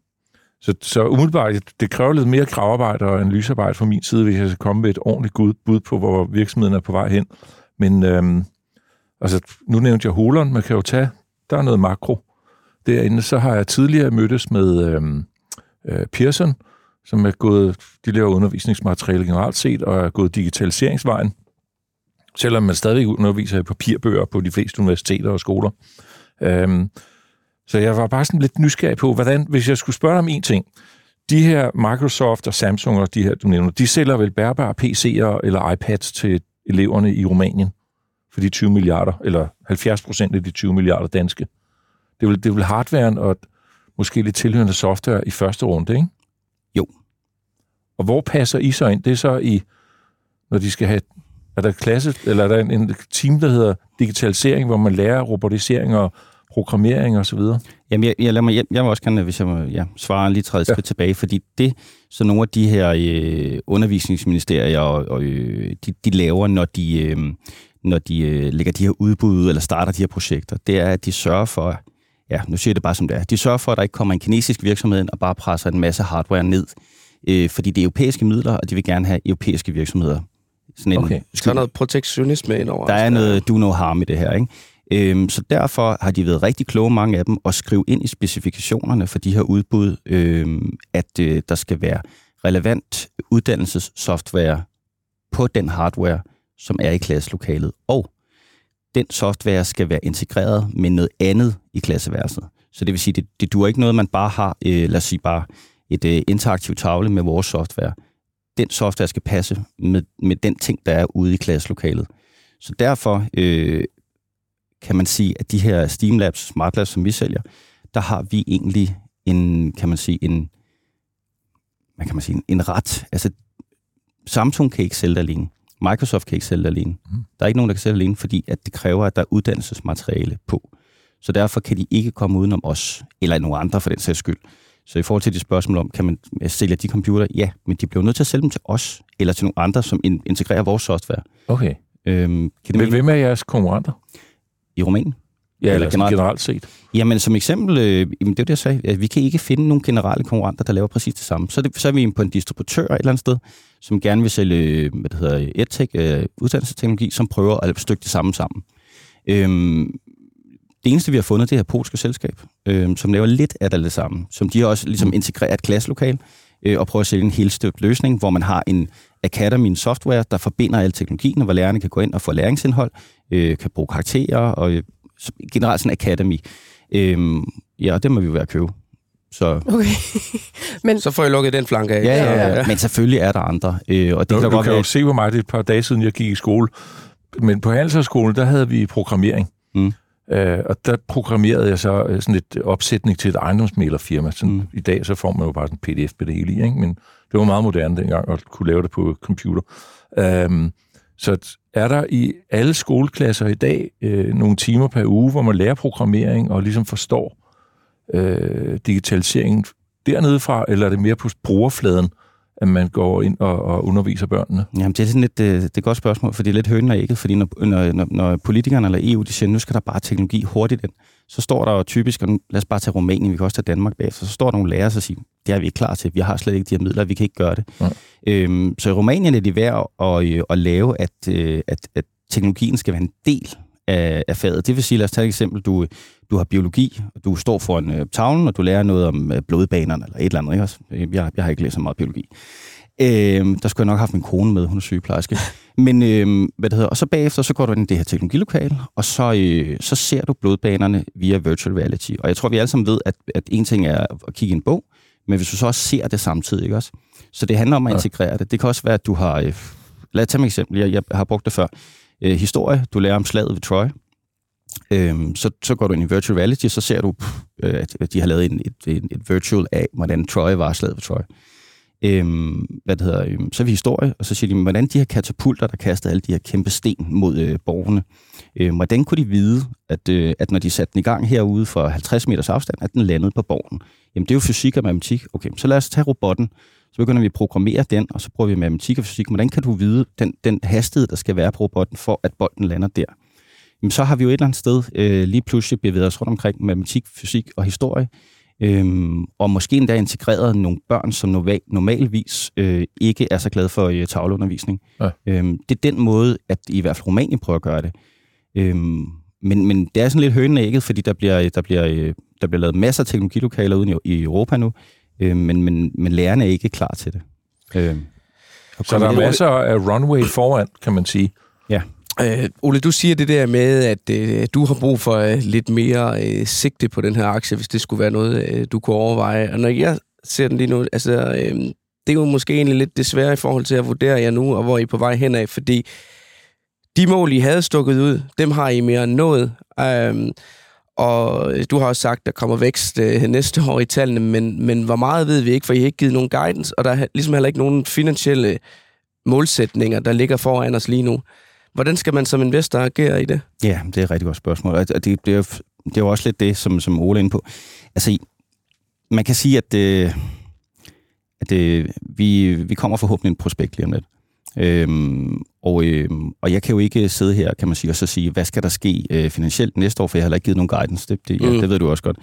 så, så umiddelbart, det kræver lidt mere kravarbejde og analysearbejde fra min side, hvis jeg skal komme med et ordentligt bud på, hvor virksomheden er på vej hen. Men øhm, altså, nu nævnte jeg Holon, man kan jo tage, der er noget makro. Derinde så har jeg tidligere mødtes med øhm, øh, Pearson, som er gået, de laver undervisningsmateriale generelt set, og er gået digitaliseringsvejen selvom man stadigvæk underviser i papirbøger på de fleste universiteter og skoler. Øhm, så jeg var bare sådan lidt nysgerrig på, hvordan, hvis jeg skulle spørge om en ting, de her Microsoft og Samsung og de her, du nævner, de sælger vel bærbare PC'er eller iPads til eleverne i Rumænien for de 20 milliarder, eller 70 procent af de 20 milliarder danske. Det er vel, det er vel hardwaren og måske lidt tilhørende software i første runde, ikke? Jo. Og hvor passer I så ind? Det er så i, når de skal have, er der klasse, eller er der en, en team, der hedder digitalisering, hvor man lærer robotisering og programmering og så videre? Jamen, jeg, jeg, lad mig, jeg, jeg vil også gerne, hvis jeg må ja, svare lige træde skridt ja. tilbage, fordi det, så nogle af de her øh, undervisningsministerier, og, og, øh, de, de laver, når de, øh, når de øh, lægger de her udbud eller starter de her projekter, det er, at de sørger for, ja, nu siger jeg det bare som det er, de sørger for, at der ikke kommer en kinesisk virksomhed ind og bare presser en masse hardware ned, øh, fordi det er europæiske midler, og de vil gerne have europæiske virksomheder. Sådan en okay. Så er noget protektionisme ind over. Der er noget do no harm i det her, ikke? Øhm, så derfor har de været rigtig kloge, mange af dem, at skrive ind i specifikationerne for de her udbud, øhm, at øh, der skal være relevant uddannelsessoftware på den hardware, som er i klasselokalet. Og den software skal være integreret med noget andet i klasseværelset. Så det vil sige, det, det duer ikke noget, man bare har, øh, lad os sige bare, et øh, interaktivt tavle med vores software. Den software skal passe med, med den ting, der er ude i klasselokalet. Så derfor øh, kan man sige, at de her Steam Labs, Smart Labs, som vi sælger, der har vi egentlig en, kan man sige, en, hvad kan man sige, en ret. Altså, Samsung kan ikke sælge det alene. Microsoft kan ikke sælge det alene. Mm. Der er ikke nogen, der kan sælge det alene, fordi at det kræver, at der er uddannelsesmateriale på. Så derfor kan de ikke komme udenom os, eller nogen andre for den sags skyld. Så i forhold til de spørgsmål om, kan man sælge de computer? Ja, men de bliver nødt til at sælge dem til os, eller til nogle andre, som integrerer vores software. Okay. Øhm, kan det men hvem er jeres konkurrenter? i Rumænien. Ja, eller generelt, generelt set. Jamen, som eksempel, øh, jamen, det er det, jeg sagde, at vi kan ikke finde nogen generelle konkurrenter, der laver præcis det samme. Så, det, så er vi på en distributør et eller andet sted, som gerne vil sælge, hvad det hedder, EdTech, øh, uddannelsesteknologi, som prøver at stykke det samme sammen. Øhm, det eneste, vi har fundet, det er et polske selskab, øh, som laver lidt af det, samme. Som de har også ligesom integreret et klasselokal øh, og prøver at sælge en helt støbt løsning, hvor man har en Academy, en software, der forbinder al teknologien, hvor lærerne kan gå ind og få læringsindhold, øh, kan bruge karakterer, og øh, generelt sådan Academy. Øh, ja, det må vi jo være at købe. Så, okay. Men, så får jeg lukket den flanke af. Ja, ja, ja, ja. men selvfølgelig er der andre. Øh, og det Nå, kan du godt kan være... jo se på mig, det er et par dage siden, jeg gik i skole. Men på Handelshøjskolen, der havde vi programmering. Mm. Øh, og der programmerede jeg så øh, sådan et opsætning til et ejendomsmælerfirma. Sådan, mm. I dag så får man jo bare en pdf på det hele i, ikke? men det var meget moderne dengang at kunne lave det på computer. Øh, så er der i alle skoleklasser i dag øh, nogle timer per uge, hvor man lærer programmering og ligesom forstår øh, digitalisering dernede fra, eller er det mere på brugerfladen, at man går ind og, og underviser børnene? Jamen, det er sådan lidt, det, det er et godt spørgsmål, for det er lidt hønen og ægget, fordi når, når, når politikerne eller EU de siger, nu skal der bare teknologi hurtigt ind, så står der jo typisk, og lad os bare tage Rumænien, vi kan også tage Danmark bagefter, så står der nogle lærere og siger, det er vi ikke klar til, vi har slet ikke de her midler, vi kan ikke gøre det. Ja. Øhm, så i Rumænien er de værd at, at, at lave, at, øh, at, at teknologien skal være en del af, af faget. Det vil sige, lad os tage et eksempel, du, du har biologi, og du står foran øh, tavlen, og du lærer noget om øh, blodbanerne, eller et eller andet, ikke også? Jeg, jeg har ikke læst så meget biologi. Øh, der skulle jeg nok have haft min kone med, hun er sygeplejerske. Men øh, hvad det hedder, og så bagefter, så går du ind i det her teknologilokale, og så, øh, så ser du blodbanerne via virtual reality. Og jeg tror, vi alle sammen ved, at, at en ting er at kigge i en bog, men hvis du så også ser det samtidig, ikke også? Så det handler om at integrere det. Det kan også være, at du har... Øh, lad os tage et eksempel. Jeg, jeg har brugt det før. Øh, historie. Du lærer om slaget ved Troy. Øhm, så, så går du ind i virtual reality, så ser du, øh, at de har lavet en, et, et, et virtual af, hvordan Troy var slaget ved Troy. Øhm, hvad det hedder, øhm, så er vi historie, og så siger de, hvordan de her katapulter, der kastede alle de her kæmpe sten mod øh, borgerne, øh, hvordan kunne de vide, at, øh, at når de satte den i gang herude for 50 meters afstand, at den landede på borgen? Jamen det er jo fysik og matematik. Okay, så lad os tage robotten, så begynder vi at programmere den, og så bruger vi matematik og fysik. Hvordan kan du vide den, den hastighed, der skal være på robotten, for at bolden lander der? Jamen, så har vi jo et eller andet sted øh, lige pludselig bevæget os rundt omkring matematik, fysik og historie, øhm, og måske endda integreret nogle børn, som normal, normalvis øh, ikke er så glade for øh, tavleundervisning. Ja. Øhm, det er den måde, at i hvert fald Rumænien prøver at gøre det. Øhm, men, men det er sådan lidt hønen ægget, fordi der bliver, der, bliver, øh, der bliver lavet masser af teknologilokaler uden i, i Europa nu, øh, men, men, men lærerne er ikke klar til det. Øh, så der er masser af runway foran, kan man sige. Ja. Øh, Ole, du siger det der med, at øh, du har brug for øh, lidt mere øh, sigte på den her aktie, hvis det skulle være noget, øh, du kunne overveje. Og når jeg ser den lige nu, altså, øh, det er jo måske egentlig lidt desværre i forhold til at vurdere jer nu, og hvor I er på vej henad, fordi de mål, I havde stukket ud, dem har I mere end nået. Øh, og øh, du har også sagt, at der kommer vækst øh, næste år i tallene, men, men hvor meget ved vi ikke, for I har ikke givet nogen guidance, og der er ligesom heller ikke nogen finansielle målsætninger, der ligger foran os lige nu. Hvordan skal man som investor agere i det? Ja, det er et rigtig godt spørgsmål, og det, det, er, jo, det er jo også lidt det, som, som Ole er inde på. Altså, man kan sige, at, det, at det, vi, vi kommer forhåbentlig en prospekt lige om lidt. Øhm, og, øhm, og jeg kan jo ikke sidde her, kan man sige, og så sige, hvad skal der ske øh, finansielt næste år, for jeg har heller ikke givet nogen guidance. Det, det, ja, mm. det ved du også godt.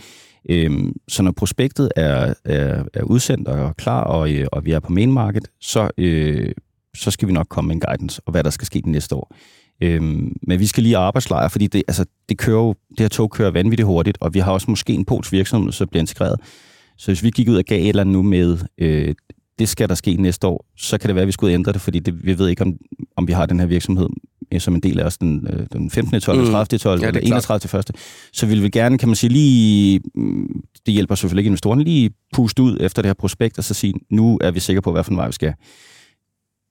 Øhm, så når prospektet er, er, er udsendt og klar, og, øh, og vi er på main market, så, øh, så skal vi nok komme med en guidance, og hvad der skal ske det næste år. Øhm, men vi skal lige arbejdslejre, fordi det, altså, det, kører jo, det her tog kører vanvittigt hurtigt, og vi har også måske en pols virksomhed, som bliver integreret. Så hvis vi gik ud og gav et eller andet nu med, øh, det skal der ske næste år, så kan det være, at vi skulle ændre det, fordi det, vi ved ikke, om, om vi har den her virksomhed øh, som en del af os den, øh, den 15. 12. Mm. 30. 12. Ja, eller 31. 1. Så vil vi gerne, kan man sige, lige, mm, det hjælper selvfølgelig ikke investorerne, lige puste ud efter det her prospekt, og så sige, nu er vi sikre på, hvad for en vej vi skal.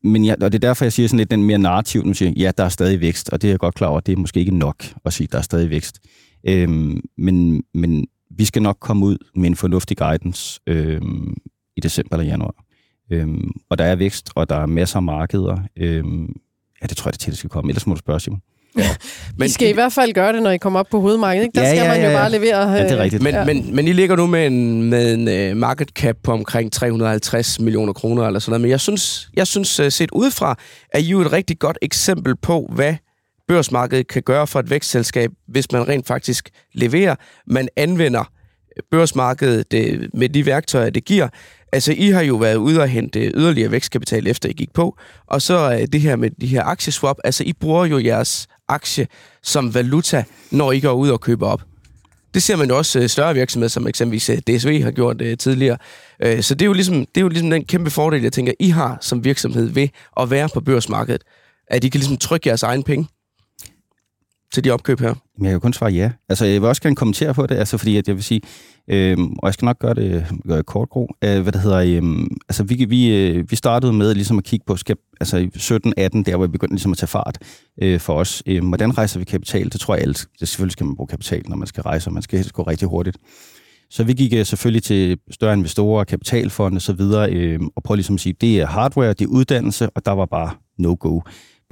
Men ja, og det er derfor, jeg siger sådan lidt den mere narrativ, nu siger ja, der er stadig vækst, og det er jeg godt klar over, det er måske ikke nok at sige, der er stadig vækst. Øhm, men, men vi skal nok komme ud med en fornuftig guidance øhm, i december eller januar. Øhm, og der er vækst, og der er masser af markeder. Øhm, ja, det tror jeg, det til, det skal komme. Ellers må du spørge, Simon. Ja. Men I skal i hvert fald gøre det, når I kommer op på hovedmarkedet. Ikke? Der ja, skal ja, man jo ja, bare levere. Ja, det er øh, rigtigt. Men, ja. men, men I ligger nu med en, med en uh, market cap på omkring 350 millioner kroner eller sådan noget. Men jeg synes, jeg synes uh, set udefra, er I jo et rigtig godt eksempel på, hvad børsmarkedet kan gøre for et vækstselskab, hvis man rent faktisk leverer. Man anvender børsmarkedet det, med de værktøjer, det giver. Altså, I har jo været ude og hente yderligere vækstkapital, efter I gik på. Og så øh, det her med de her aktieswap. Altså, I bruger jo jeres aktie som valuta, når I går ud og køber op. Det ser man jo også øh, større virksomheder, som eksempelvis øh, DSV har gjort det øh, tidligere. Øh, så det er, jo ligesom, det er jo ligesom den kæmpe fordel, jeg tænker, I har som virksomhed ved at være på børsmarkedet. At I kan ligesom trykke jeres egen penge til de opkøb her? Men jeg kan kun svare ja. Altså, jeg vil også gerne kommentere på det, altså, fordi at jeg vil sige, øh, og jeg skal nok gøre det, gøre kort, gro, øh, hvad det hedder, øh, altså, vi, vi, øh, vi startede med ligesom at kigge på, skal, altså i 17-18, der hvor vi begyndte ligesom at tage fart øh, for os. Øh, hvordan rejser vi kapital? Det tror jeg, alt, det selvfølgelig skal man bruge kapital, når man skal rejse, og man skal helst gå rigtig hurtigt. Så vi gik øh, selvfølgelig til større investorer, kapitalfonde osv., øh, og prøvede ligesom at sige, det er hardware, det er uddannelse, og der var bare no-go.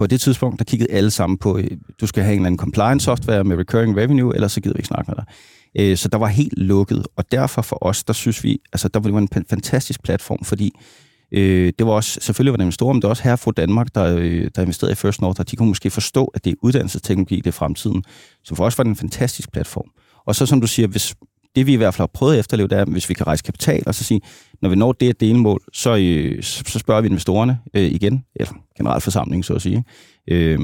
På det tidspunkt, der kiggede alle sammen på, øh, du skal have en eller anden compliance software med recurring revenue, ellers så gider vi ikke snakke med dig. Øh, så der var helt lukket, og derfor for os, der synes vi, altså der var en fantastisk platform, fordi øh, det var også, selvfølgelig var det en stor, men det var også her fra Danmark, der, øh, der investerede i First North, og de kunne måske forstå, at det er uddannelsesteknologi, det er fremtiden. Så for os var det en fantastisk platform. Og så som du siger, hvis det vi i hvert fald har prøvet at efterleve, det er, hvis vi kan rejse kapital, og så sige, når vi når det delmål, så, øh, så spørger vi investorerne øh, igen, eller generalforsamling, så at sige, øh,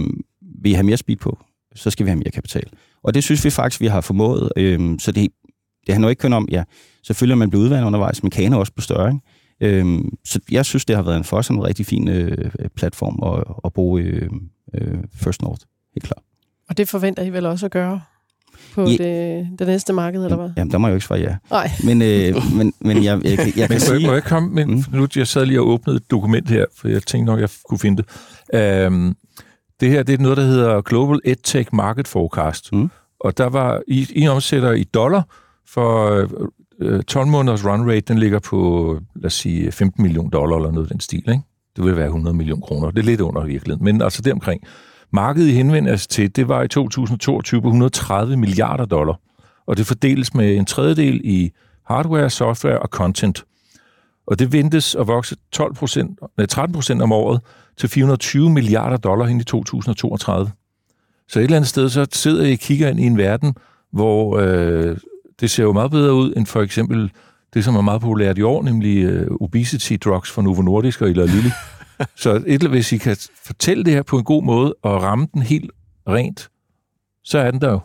vil I have mere speed på, så skal vi have mere kapital. Og det synes vi faktisk, vi har formået. Øh, så det, det handler ikke kun om, ja, selvfølgelig er man blevet udvandet undervejs, men kaner også på større. Ikke? Øh, så jeg synes, det har været en for os en rigtig fin øh, platform at, at bruge øh, øh, First North, helt klart. Og det forventer I vel også at gøre? På ja. det, det næste marked, eller hvad? Jamen, der må jeg jo ikke svare ja. Nej. Men, øh, men, men jeg, jeg, jeg, jeg kan sige... Må jeg komme med, mm. nu jeg sad lige og åbnede et dokument her, for jeg tænkte nok, jeg kunne finde det. Um, det her, det er noget, der hedder Global EdTech Market Forecast. Mm. Og der var, I, I omsætter i dollar for øh, 12 måneders run rate, den ligger på, lad os sige, 15 millioner dollar eller noget den stil, ikke? Det vil være 100 millioner kroner. Det er lidt under virkeligheden, men altså det omkring. Markedet henvendes til, det var i 2022 på 130 milliarder dollar, og det fordeles med en tredjedel i hardware, software og content. Og det ventes at vokse 12 13 procent om året til 420 milliarder dollar hen i 2032. Så et eller andet sted, så sidder jeg og kigger ind i en verden, hvor øh, det ser jo meget bedre ud end for eksempel det, som er meget populært i år, nemlig øh, obesity drugs fra Novo Nordisk og Eli Lilly så et, hvis I kan fortælle det her på en god måde og ramme den helt rent, så er den der jo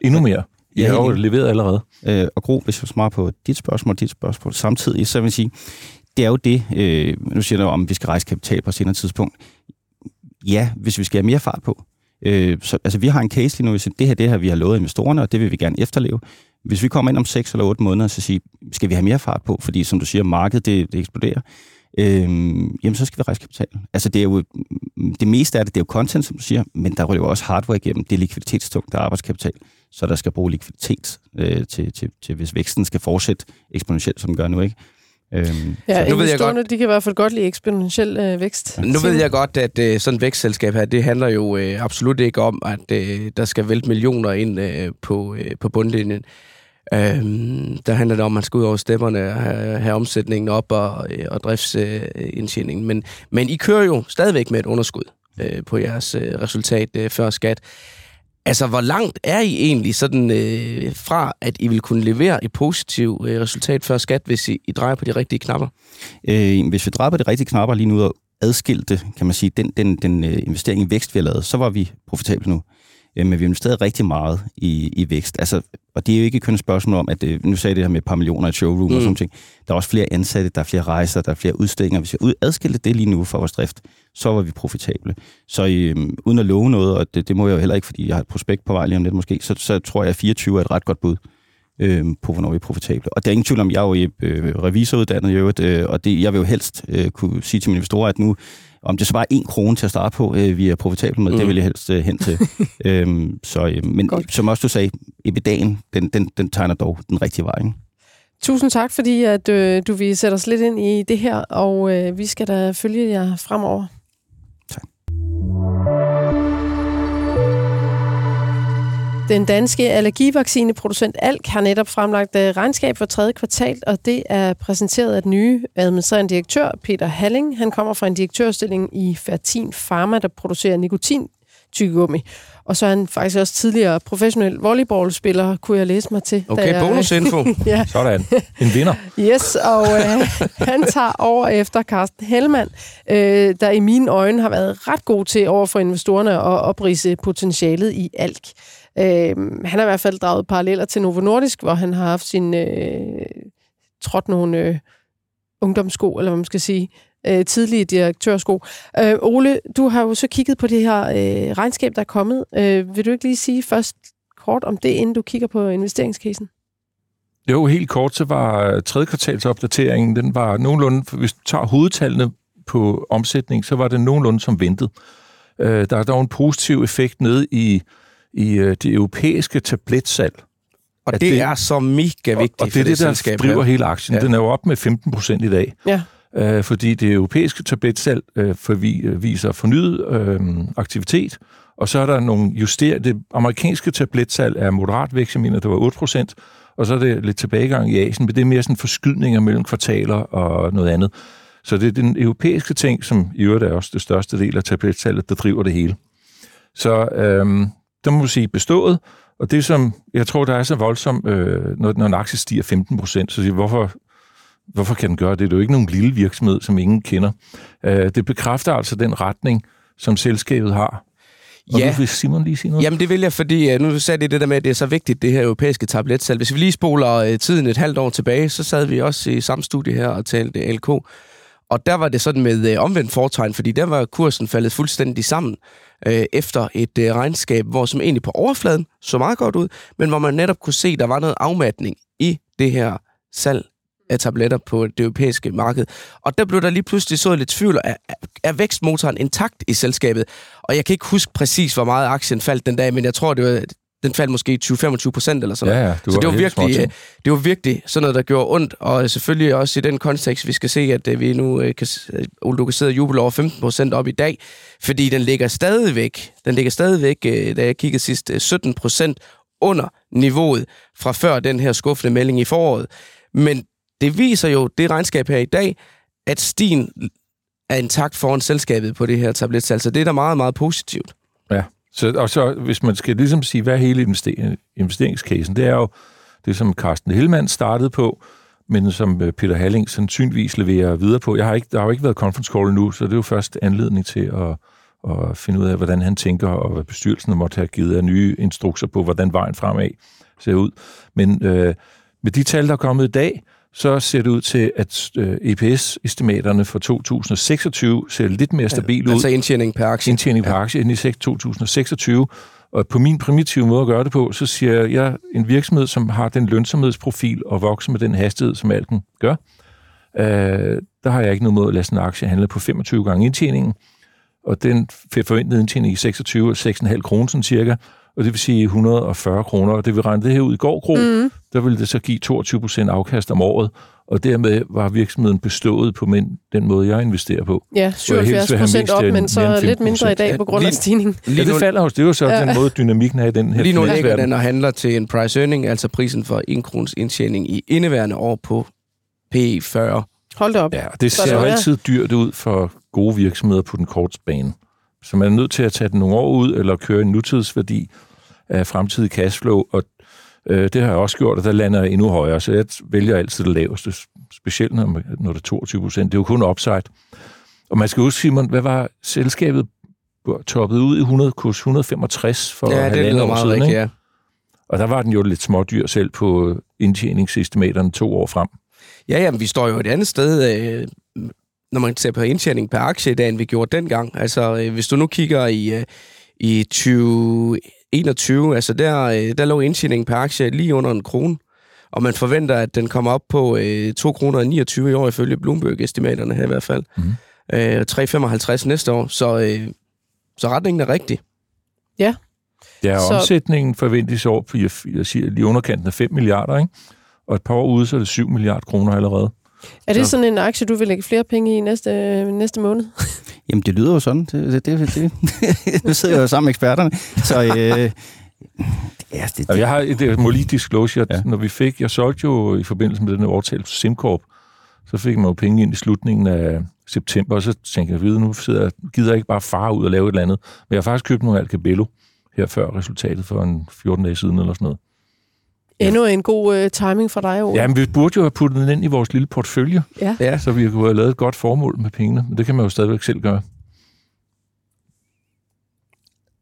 endnu mere. I ja, har jo leveret allerede. Øh, og Gro, hvis jeg svarer på dit spørgsmål dit spørgsmål samtidig, så vil jeg sige, det er jo det, øh, nu siger du om, vi skal rejse kapital på et senere tidspunkt. Ja, hvis vi skal have mere fart på, Øh, så, altså, vi har en case lige nu, hvis det her det her, vi har lovet investorerne, og det vil vi gerne efterleve. Hvis vi kommer ind om 6 eller 8 måneder, så siger skal vi have mere fart på? Fordi som du siger, markedet det, det eksploderer. Øh, jamen, så skal vi rejse kapital. Altså, det er jo, det meste af det, det er jo content, som du siger, men der ryger jo også hardware igennem. Det er likviditetstungt, der er arbejdskapital. Så der skal bruge likviditet øh, til, til, til, hvis væksten skal fortsætte eksponentielt, som den gør nu, ikke? Øhm, ja, så nu ved jeg godt, de kan i hvert fald godt lide eksponentiel øh, vækst. Nu ved jeg godt, at øh, sådan et vækstselskab her, det handler jo øh, absolut ikke om, at øh, der skal vælte millioner ind øh, på, øh, på bundlinjen. Øhm, der handler det om, at man skal ud over stepperne og have, have omsætningen op og, og driftsindtjeningen. Øh, men, men I kører jo stadigvæk med et underskud øh, på jeres øh, resultat øh, før skat. Altså, hvor langt er I egentlig sådan øh, fra, at I vil kunne levere et positivt øh, resultat før skat, hvis I, I drejer på de rigtige knapper? Øh, hvis vi drejer på de rigtige knapper lige nu og adskilte, kan man sige, den, den, den øh, investering i vækst, vi har lavet, så var vi profitable nu. Men vi har investeret rigtig meget i, i vækst. Altså, og det er jo ikke kun et spørgsmål om, at øh, nu sagde jeg det her med et par millioner i showroom mm. og sådan ting. Der er også flere ansatte, der er flere rejser, der er flere udstillinger. Hvis vi adskilte det lige nu for vores drift, så var vi profitable. Så øhm, uden at love noget, og det, det må jeg jo heller ikke, fordi jeg har et prospekt på vej lige om lidt måske, så, så tror jeg, at 24 er et ret godt bud øhm, på, hvornår vi er profitable. Og der er ingen tvivl om, jeg er jo øh, revisoruddannet i øvrigt, øh, og det, jeg vil jo helst øh, kunne sige til mine investorer, at nu om det så var en krone til at starte på, øh, vi er profitable med, mm. det vil jeg helst øh, hen til. øhm, så, øh, men Godt. som også du sagde, EBITDA'en, den, den, den tegner dog den rigtige vej. Ikke? Tusind tak, fordi at, øh, du vil sætte os lidt ind i det her, og øh, vi skal da følge jer fremover. Tak. Den danske allergivaccineproducent Alk har netop fremlagt øh, regnskab for tredje kvartal, og det er præsenteret af den nye administrerende direktør, Peter Halling. Han kommer fra en direktørstilling i Fertin Pharma, der producerer nikotin tyggegummi. Og så er han faktisk også tidligere professionel volleyballspiller, kunne jeg læse mig til. Okay, jeg... bonusinfo. ja. Sådan. En vinder. Yes, og øh, han tager over efter Carsten Hellmann, øh, der i mine øjne har været ret god til over for investorerne at oprise potentialet i Alk. Øh, han har i hvert fald draget paralleller til Novo Nordisk, hvor han har haft sin øh, trådt nogle øh, ungdomssko, eller hvad man skal sige, øh, tidlige direktørsko. Øh, Ole, du har jo så kigget på det her øh, regnskab, der er kommet. Øh, vil du ikke lige sige først kort om det, inden du kigger på investeringscasen? Jo, helt kort, så var øh, tredje kvartalsopdateringen, den var nogenlunde, hvis du tager hovedtallene på omsætning, så var det nogenlunde som ventet. Øh, der er dog en positiv effekt nede i i øh, det europæiske tabletsalg. Og det, det er så mega vigtigt og, og det er det, der driver hele aktien. Ja. Den er jo op med 15 procent i dag. Ja. Øh, fordi det europæiske tabletsalg øh, for vi, øh, viser fornyet øh, aktivitet, og så er der nogle justere. Det amerikanske tabletsalg er moderat vækst, jeg mener, det var 8 procent, og så er det lidt tilbagegang i Asien, men det er mere sådan forskydninger mellem kvartaler og noget andet. Så det er den europæiske ting, som i øvrigt er også det største del af tabletsalget, der driver det hele. Så øhm, der må man sige bestået, og det som, jeg tror, der er så voldsomt, øh, når, når en aktie stiger 15 procent, så siger hvorfor, hvorfor kan den gøre det? Det er jo ikke nogen lille virksomhed, som ingen kender. Øh, det bekræfter altså den retning, som selskabet har. Og ja. nu vil Simon lige sige noget. Jamen det vil jeg, fordi øh, nu sagde det det der med, at det er så vigtigt, det her europæiske tabletsalg. Hvis vi lige spoler øh, tiden et halvt år tilbage, så sad vi også i samme studie her og talte LK. Og der var det sådan med øh, omvendt fortegn, fordi der var kursen faldet fuldstændig sammen øh, efter et øh, regnskab, hvor som egentlig på overfladen så meget godt ud, men hvor man netop kunne se, at der var noget afmatning i det her salg af tabletter på det europæiske marked. Og der blev der lige pludselig så lidt tvivl, er, er vækstmotoren intakt i selskabet? Og jeg kan ikke huske præcis, hvor meget aktien faldt den dag, men jeg tror, det var den faldt måske 20-25 procent eller sådan noget. Ja, ja, så det var, virkelig, øh, det var virkelig sådan noget, der gjorde ondt, og selvfølgelig også i den kontekst, vi skal se, at øh, vi nu øh, kan, Ole, du kan sidde og juble over 15 procent op i dag, fordi den ligger stadigvæk, den ligger stadigvæk, da jeg kiggede sidst, 17 procent under niveauet fra før den her skuffende melding i foråret. Men det viser jo, det regnskab her i dag, at stien er intakt foran selskabet på det her tabletsalg, så det er da meget, meget positivt. Så, og så hvis man skal ligesom sige, hvad er hele investeringscasen, det er jo det, som Carsten Hellmann startede på, men som øh, Peter Halling sandsynligvis leverer videre på. Jeg har ikke, der har jo ikke været conference call endnu, så det er jo først anledning til at, at finde ud af, hvordan han tænker, og hvad bestyrelsen måtte have givet af nye instrukser på, hvordan vejen fremad ser ud. Men øh, med de tal, der er kommet i dag, så ser det ud til, at øh, EPS-estimaterne for 2026 ser lidt mere stabile ud. Altså indtjening per aktie. Indtjening per aktie ind i 2026. Og på min primitive måde at gøre det på, så siger jeg, en virksomhed, som har den lønsomhedsprofil og vokser med den hastighed, som Alten gør, øh, der har jeg ikke noget mod at lade sådan en aktie handle på 25 gange indtjeningen, og den forventede indtjening i 26 6,5 kroner sådan cirka, og det vil sige 140 kroner, og det vil regne det her ud i går, Gro, mm. der ville det så give 22 procent afkast om året, og dermed var virksomheden bestået på min, den måde, jeg investerer på. Ja, 77 procent op, men så lidt mindre i dag på grund af stigningen. Ja, det falder også. Det er jo så ja. den måde, dynamikken er i den her Lige nu ligger den og handler til en price earning, altså prisen for 1 krons indtjening i indeværende år på P40. Hold da op. Ja, det ser jo altid dyrt ud for gode virksomheder på den korte bane. Så man er nødt til at tage den nogle år ud, eller køre en nutidsværdi af fremtidig cashflow, og øh, det har jeg også gjort, og der lander jeg endnu højere, så jeg vælger altid det laveste, specielt når, når det er 22 procent. Det er jo kun upside. Og man skal huske, Simon, hvad var selskabet toppet ud i 100, kurs 165 for ja, det lyder meget siden, rigtigt, ja. Og der var den jo lidt smådyr selv på indtjeningsestimaterne to år frem. Ja, jamen, vi står jo et andet sted, øh, når man ser på indtjening per aktie i dag, end vi gjorde dengang. Altså, øh, hvis du nu kigger i, øh, i 2021, altså der, øh, der lå indtjeningen per aktie lige under en krone, og man forventer, at den kommer op på øh, 2 kroner 29 i år, ifølge Bloomberg-estimaterne her i hvert fald. Mm. Øh, 3,55 næste år, så, øh, så retningen er rigtig. Ja. Ja, så... omsætningen forventes år på, jeg siger, lige underkanten af 5 milliarder, ikke? og et par år ude, så er det 7 milliarder kroner allerede. Er det så. sådan en aktie, du vil lægge flere penge i næste, næste måned? Jamen, det lyder jo sådan. Det, det, det, det. nu sidder jeg jo sammen med eksperterne. Så øh, ja, det, det. Jeg har et må lige disclosure, ja. når vi fik, jeg solgte jo i forbindelse med den overtale på SimCorp, så fik man jo penge ind i slutningen af september, og så tænkte jeg, at nu sidder jeg, gider jeg ikke bare fare ud og lave et eller andet. Men jeg har faktisk købt nogle Alcabello her før resultatet for en 14 dage siden eller sådan noget. Endnu en god uh, timing for dig, Ole. Ja, men vi burde jo have puttet den ind i vores lille portfølje, ja. Ja, så vi kunne have lavet et godt formål med pengene. Men det kan man jo stadigvæk selv gøre.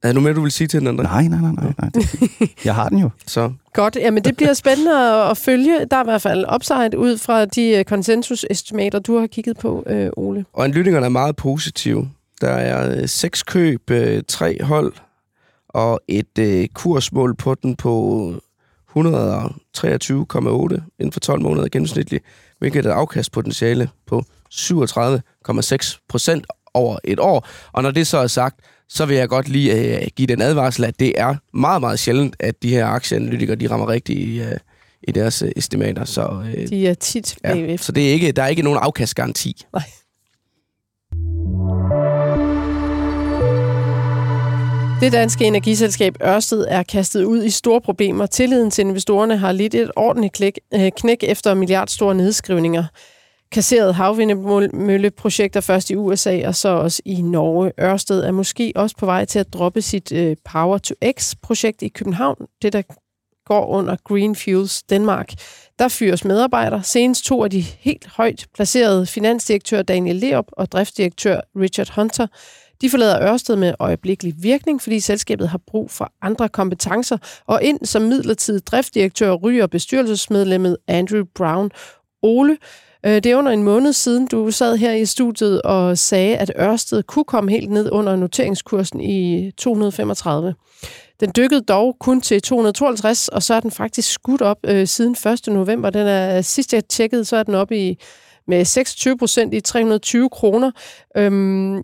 Er der noget mere, du vil sige til den, André? Nej, nej, nej, nej. nej. Jeg har den jo. Så. Godt, jamen det bliver spændende at følge. Der er i hvert fald upside ud fra de konsensusestimater, du har kigget på, øh, Ole. Og lyttingerne er meget positive. Der er seks køb, tre hold, og et øh, kursmål på den på 123,8 inden for 12 måneder gennemsnitligt, hvilket er et afkastpotentiale på 37,6 procent over et år. Og når det så er sagt, så vil jeg godt lige øh, give den advarsel, at det er meget, meget sjældent, at de her aktieanalytikere, de rammer rigtigt i, øh, i deres øh, estimater. Så, øh, de er tit bagved. Ja, så det er ikke, der er ikke nogen afkastgaranti. Nej. Det danske energiselskab Ørsted er kastet ud i store problemer. Tilliden til investorerne har lidt et ordentligt klik, øh, knæk efter milliardstore nedskrivninger. Kasseret havvindemølleprojekter først i USA og så også i Norge. Ørsted er måske også på vej til at droppe sit øh, Power to X-projekt i København, det der går under Green Fuels Danmark. Der fyres medarbejdere. Senest to af de helt højt placerede finansdirektør Daniel Leop og driftsdirektør Richard Hunter de forlader Ørsted med øjeblikkelig virkning, fordi selskabet har brug for andre kompetencer, og ind som midlertidig driftdirektør ryger bestyrelsesmedlemmet Andrew Brown. Ole, øh, det er under en måned siden, du sad her i studiet og sagde, at Ørsted kunne komme helt ned under noteringskursen i 235. Den dykkede dog kun til 252, og så er den faktisk skudt op øh, siden 1. november. Den er sidst jeg tjekkede, så er den oppe i med 26 procent i 320 kroner. Øhm,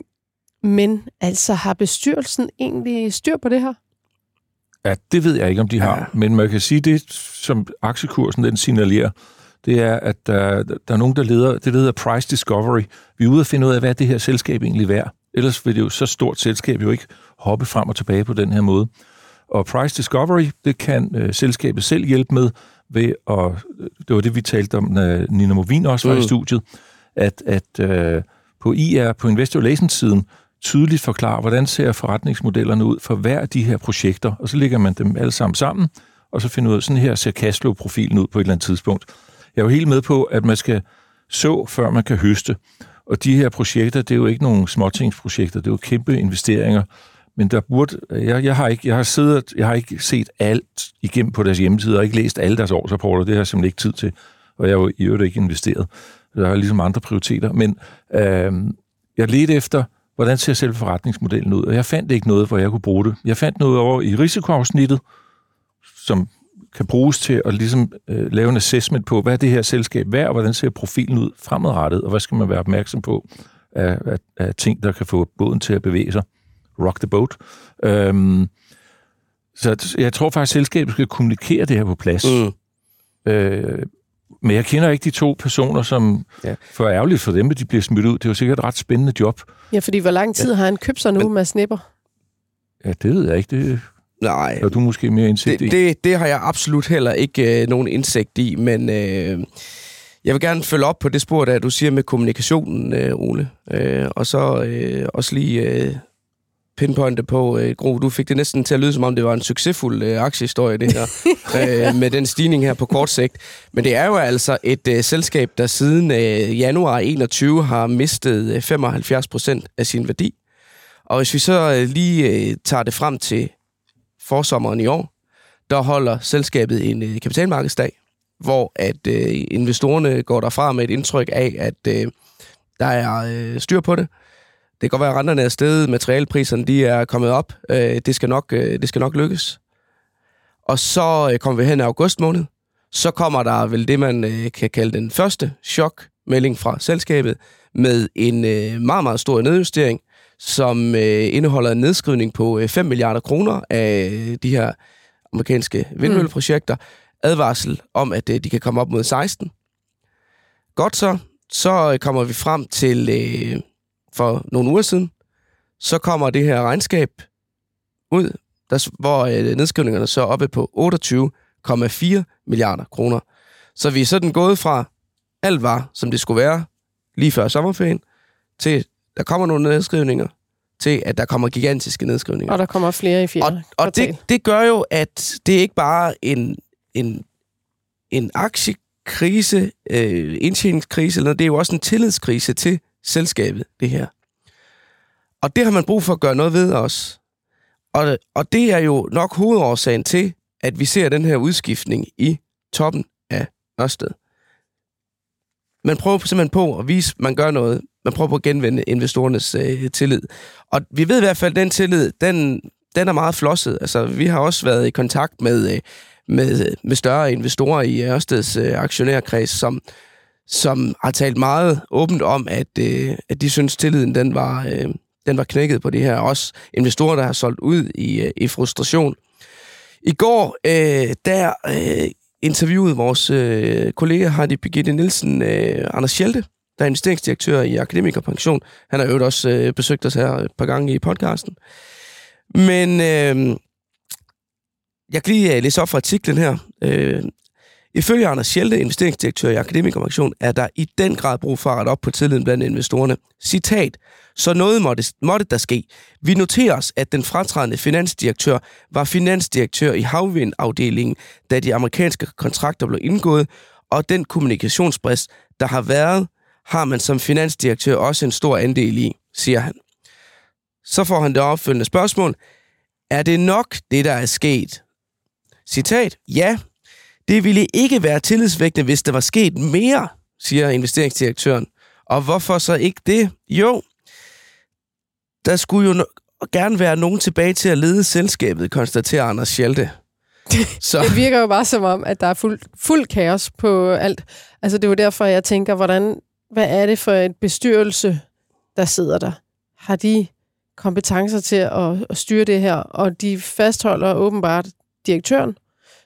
men altså, har bestyrelsen egentlig styr på det her? Ja, det ved jeg ikke, om de har. Ja. Men man kan sige, det som aktiekursen den signalerer, det er, at der, der er nogen, der leder, det hedder price discovery. Vi er ude at finde ud af, hvad det her selskab egentlig værd. Ellers vil det jo så stort selskab jo ikke hoppe frem og tilbage på den her måde. Og price discovery, det kan øh, selskabet selv hjælpe med ved at, det var det, vi talte om, når Nina Movin også var mm. i studiet, at, at øh, på IR, på Investor Relations-siden, tydeligt forklare, hvordan ser forretningsmodellerne ud for hver af de her projekter, og så lægger man dem alle sammen sammen, og så finder ud af, sådan her ser cashflow-profilen ud på et eller andet tidspunkt. Jeg er jo helt med på, at man skal så, før man kan høste. Og de her projekter, det er jo ikke nogle småtingsprojekter, det er jo kæmpe investeringer. Men der burde, jeg, jeg, har ikke, jeg har siddet, jeg har ikke set alt igennem på deres hjemmeside, og ikke læst alle deres årsrapporter, det har jeg simpelthen ikke tid til. og jeg har jo i øvrigt ikke investeret. Jeg har ligesom andre prioriteter, men øh, jeg ledte efter, hvordan ser selv forretningsmodellen ud, og jeg fandt ikke noget, hvor jeg kunne bruge det. Jeg fandt noget over i risikoafsnittet, som kan bruges til at ligesom øh, lave en assessment på, hvad er det her selskab værd, og hvordan ser profilen ud fremadrettet, og hvad skal man være opmærksom på af, af, af ting, der kan få båden til at bevæge sig. Rock the boat. Øhm, så jeg tror faktisk, at selskabet skal kommunikere det her på plads. Mm. Øh, men jeg kender ikke de to personer, som ja. for ærgerligt for dem, at de bliver smidt ud. Det er jo sikkert et ret spændende job. Ja, fordi hvor lang tid ja. har han købt sig nu med snipper? Ja, det ved jeg ikke. Det Nej. har du måske mere indsigt det, i. Det, det har jeg absolut heller ikke øh, nogen indsigt i, men øh, jeg vil gerne følge op på det spor, der du siger med kommunikationen, øh, Ole. Øh, og så øh, også lige øh, pinpointe på, øh, Gro, du fik det næsten til at lyde, som om det var en succesfuld øh, aktiehistorie, det her, øh, med den stigning her på kort sigt. Men det er jo altså et øh, selskab, der siden øh, januar 21 har mistet øh, 75 procent af sin værdi. Og hvis vi så øh, lige øh, tager det frem til forsommeren i år, der holder selskabet en øh, kapitalmarkedsdag, hvor at øh, investorerne går derfra med et indtryk af, at øh, der er øh, styr på det. Det kan godt være, at renterne er steget, materialpriserne de er kommet op. Øh, det, skal nok, øh, det skal nok lykkes. Og så øh, kommer vi hen i august måned. Så kommer der vel det, man øh, kan kalde den første chokmelding fra selskabet, med en øh, meget, meget stor nedjustering, som øh, indeholder en nedskrivning på øh, 5 milliarder kroner af de her amerikanske vindmølleprojekter. Mm. Advarsel om, at øh, de kan komme op mod 16. Godt så. Så øh, kommer vi frem til øh, for nogle uger siden. Så kommer det her regnskab ud, der, hvor øh, nedskrivningerne så er oppe på 28,4 milliarder kroner. Så vi er sådan gået fra alt var, som det skulle være, lige før sommerferien, til der kommer nogle nedskrivninger, til at der kommer gigantiske nedskrivninger. Og der kommer flere i fjerde Og, og det, det gør jo, at det er ikke bare en, en, en aktiekrise, øh, indtjeningskrise, eller det er jo også en tillidskrise til selskabet, det her. Og det har man brug for at gøre noget ved os. Og, og det er jo nok hovedårsagen til, at vi ser den her udskiftning i toppen af Ørsted. Man prøver simpelthen på at vise, at man gør noget. Man prøver på at genvinde investorernes øh, tillid. Og vi ved i hvert fald, at den tillid, den, den er meget flosset. Altså, vi har også været i kontakt med, øh, med, med større investorer i Ørsteds øh, aktionærkreds, som, som har talt meget åbent om, at, øh, at de synes, tilliden den var, øh, den var knækket på det her. Også investorer, der har solgt ud i, øh, i frustration. I går, øh, der øh, interviewede vores øh, kollega Hardy Birgitte Nielsen, øh, Anders Schelte, der er investeringsdirektør i Akademikerpension. Han har jo også øh, besøgt os her et par gange i podcasten. Men øh, jeg kan lige øh, læse op fra artiklen her. Øh, Ifølge Anders Schelte, investeringsdirektør i Akademikerpension, er der i den grad brug for at rette op på tilliden blandt investorerne. Citat. Så noget måtte, måtte der ske. Vi noterer os, at den fratrædende finansdirektør var finansdirektør i havvindafdelingen, da de amerikanske kontrakter blev indgået, og den kommunikationsbrist, der har været, har man som finansdirektør også en stor andel i, siger han. Så får han det opfølgende spørgsmål. Er det nok, det der er sket? Citat. Ja, det ville ikke være tillidsvægtende, hvis der var sket mere, siger investeringsdirektøren. Og hvorfor så ikke det? Jo, der skulle jo no- gerne være nogen tilbage til at lede selskabet, konstaterer Anders Schelte. Så. det virker jo bare som om, at der er fuld, fuld kaos på alt. Altså det er jo derfor, jeg tænker, hvordan, hvad er det for et bestyrelse, der sidder der? Har de kompetencer til at, at styre det her? Og de fastholder åbenbart direktøren,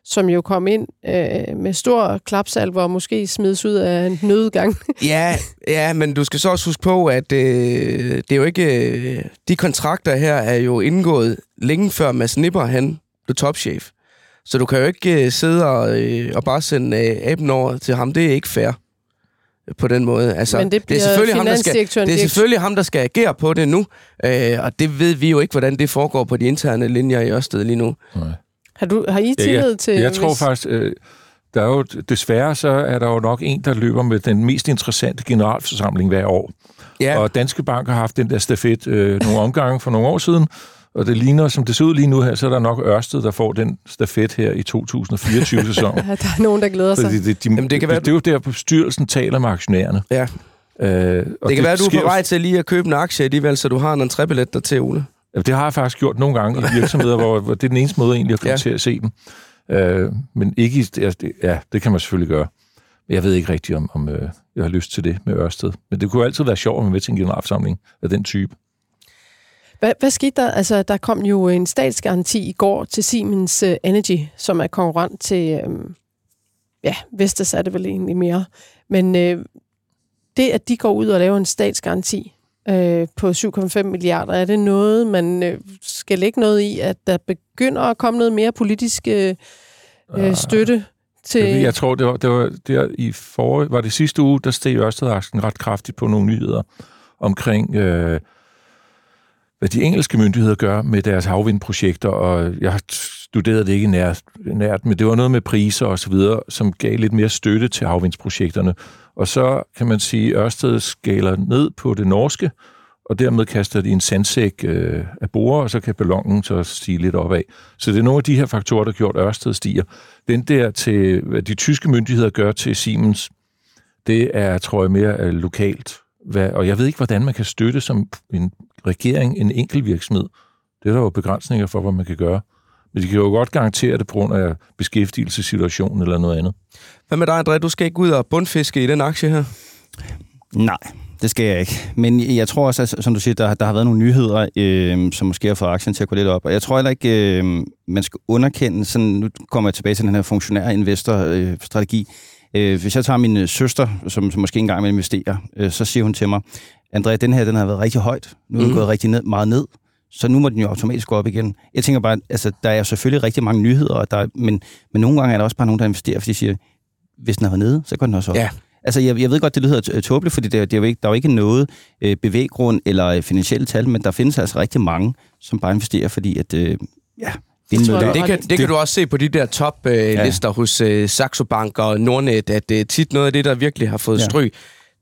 som jo kom ind øh, med stor klapsalver og måske smides ud af en nødgang. ja, ja, men du skal så også huske på, at øh, det er jo ikke... Øh, de kontrakter her er jo indgået længe før Mads Nipper, han blev topchef. Så du kan jo ikke øh, sidde og, øh, og bare sende øh, aben over til ham. Det er ikke fair på den måde. Altså, Men det, det, er selvfølgelig ham, der skal, det er selvfølgelig ham, der skal agere på det nu, øh, og det ved vi jo ikke, hvordan det foregår på de interne linjer i Ørsted lige nu. Nej. Har, du, har I tillid ja, jeg, til... Jeg tror hvis... faktisk, øh, der er jo, desværre så er der jo nok en, der løber med den mest interessante generalforsamling hver år. Ja. Og Danske Bank har haft den der stafet øh, nogle omgange for nogle år siden, Og det ligner, som det ser ud lige nu her, så er der nok Ørsted, der får den stafet her i 2024-sæsonen. Ja, der er nogen, der glæder sig. Fordi det, de, Jamen, det kan være- det, det er jo der, bestyrelsen taler med aktionærerne. Ja. Øh, og Det kan være, at du er på vej til lige at købe en aktie alligevel, så du har en entrébillet der til, Ole. Det har jeg faktisk gjort nogle gange i virksomheder, hvor, hvor det er den eneste måde egentlig at komme Ja. til at se dem. Øh, men ikke i, altså, det, ja, det kan man selvfølgelig gøre. Men jeg ved ikke rigtigt, om, om øh, jeg har lyst til det med Ørsted. Men det kunne jo altid være sjovt at være med til en generalforsamling af den type. Hvad, hvad skete der? Altså, der kom jo en statsgaranti i går til Siemens uh, Energy, som er konkurrent til, øhm, ja, Vestas er det vel egentlig mere. Men øh, det, at de går ud og laver en statsgaranti øh, på 7,5 milliarder, er det noget, man øh, skal lægge noget i, at der begynder at komme noget mere politisk øh, øh, støtte til... Jeg, tror, det var, det var der i for, var det sidste uge, der steg Ørsted-aktien ret kraftigt på nogle nyheder omkring, øh, hvad de engelske myndigheder gør med deres havvindprojekter, og jeg har studeret det ikke nært, nært men det var noget med priser og så videre, som gav lidt mere støtte til havvindsprojekterne. Og så kan man sige, at Ørsted skaler ned på det norske, og dermed kaster de en sandsæk øh, af borer, og så kan ballonen så stige lidt opad. Så det er nogle af de her faktorer, der har gjort at Ørsted stiger. Den der til, hvad de tyske myndigheder gør til Siemens, det er, tror jeg, mere øh, lokalt. Hvad, og jeg ved ikke, hvordan man kan støtte som en regering en enkelt virksomhed. Det er der jo begrænsninger for, hvad man kan gøre. Men de kan jo godt garantere det på grund af beskæftigelsessituationen eller noget andet. Hvad med dig, André? Du skal ikke ud og bundfiske i den aktie her? Nej, det skal jeg ikke. Men jeg tror også, at, som du siger, der, der har været nogle nyheder, øh, som måske har fået aktien til at gå lidt op. Og jeg tror heller ikke, øh, man skal underkende, sådan, nu kommer jeg tilbage til den her funktionær-investor-strategi. Øh, hvis jeg tager min øh, søster, som, som måske engang vil investere, øh, så siger hun til mig, André, den her den har været rigtig højt. Nu er den Mhm. gået rigtig ned, meget ned. Så nu må den jo automatisk gå op igen. Jeg tænker bare, altså, der er selvfølgelig rigtig mange nyheder, og der, er- men, men nogle gange er der også bare nogen, der investerer, fordi de siger, hvis den har været nede, så går den også op. Ja. Altså, jeg, jeg ved godt, det lyder tåbeligt, fordi det, er- det er jo ikke, der er jo ikke noget øh, bevæggrund eller øh, finansielle tal, men der findes altså rigtig mange, som bare investerer, fordi at, øh, ja, tror du har Det kan, det kan du også se på de der top-lister Ja. hos øh, Saxo Bank og Nordnet, at øh, tit noget af det, der virkelig har fået Ja. stryg,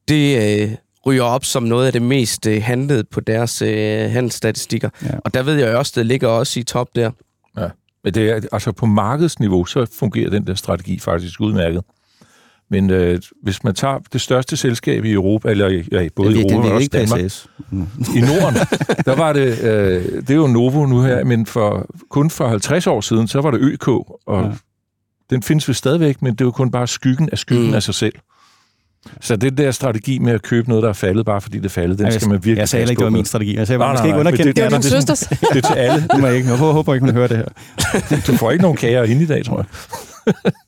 det øh, ryger op som noget af det mest øh, handlede på deres øh, handelsstatistikker. Ja. Og der ved jeg også, det ligger også i top der. Men det er, altså på markedsniveau, så fungerer den der strategi faktisk udmærket. Men øh, hvis man tager det største selskab i Europa, eller i- ja, både det, i det, Europa det, og også Danmark. Mm. i Norden, der var det, øh, det er jo Novo nu her, men for, kun for 50 år siden, så var det ØK, og Ja. ja. den findes vel stadigvæk, men det er jo kun bare skyggen af skyggen mm. af sig selv. Så det der strategi med at købe noget, der er faldet, bare fordi det er faldet, den skal man virkelig Jeg sagde ikke, det var min strategi. Jeg sagde bare, man skal ikke underkende Det din det er sådan- søsters. Det er til alle. Det må jeg ikke. Jeg håber, ikke, hun hører det her. Du får ikke nogen kager hende i dag, tror jeg.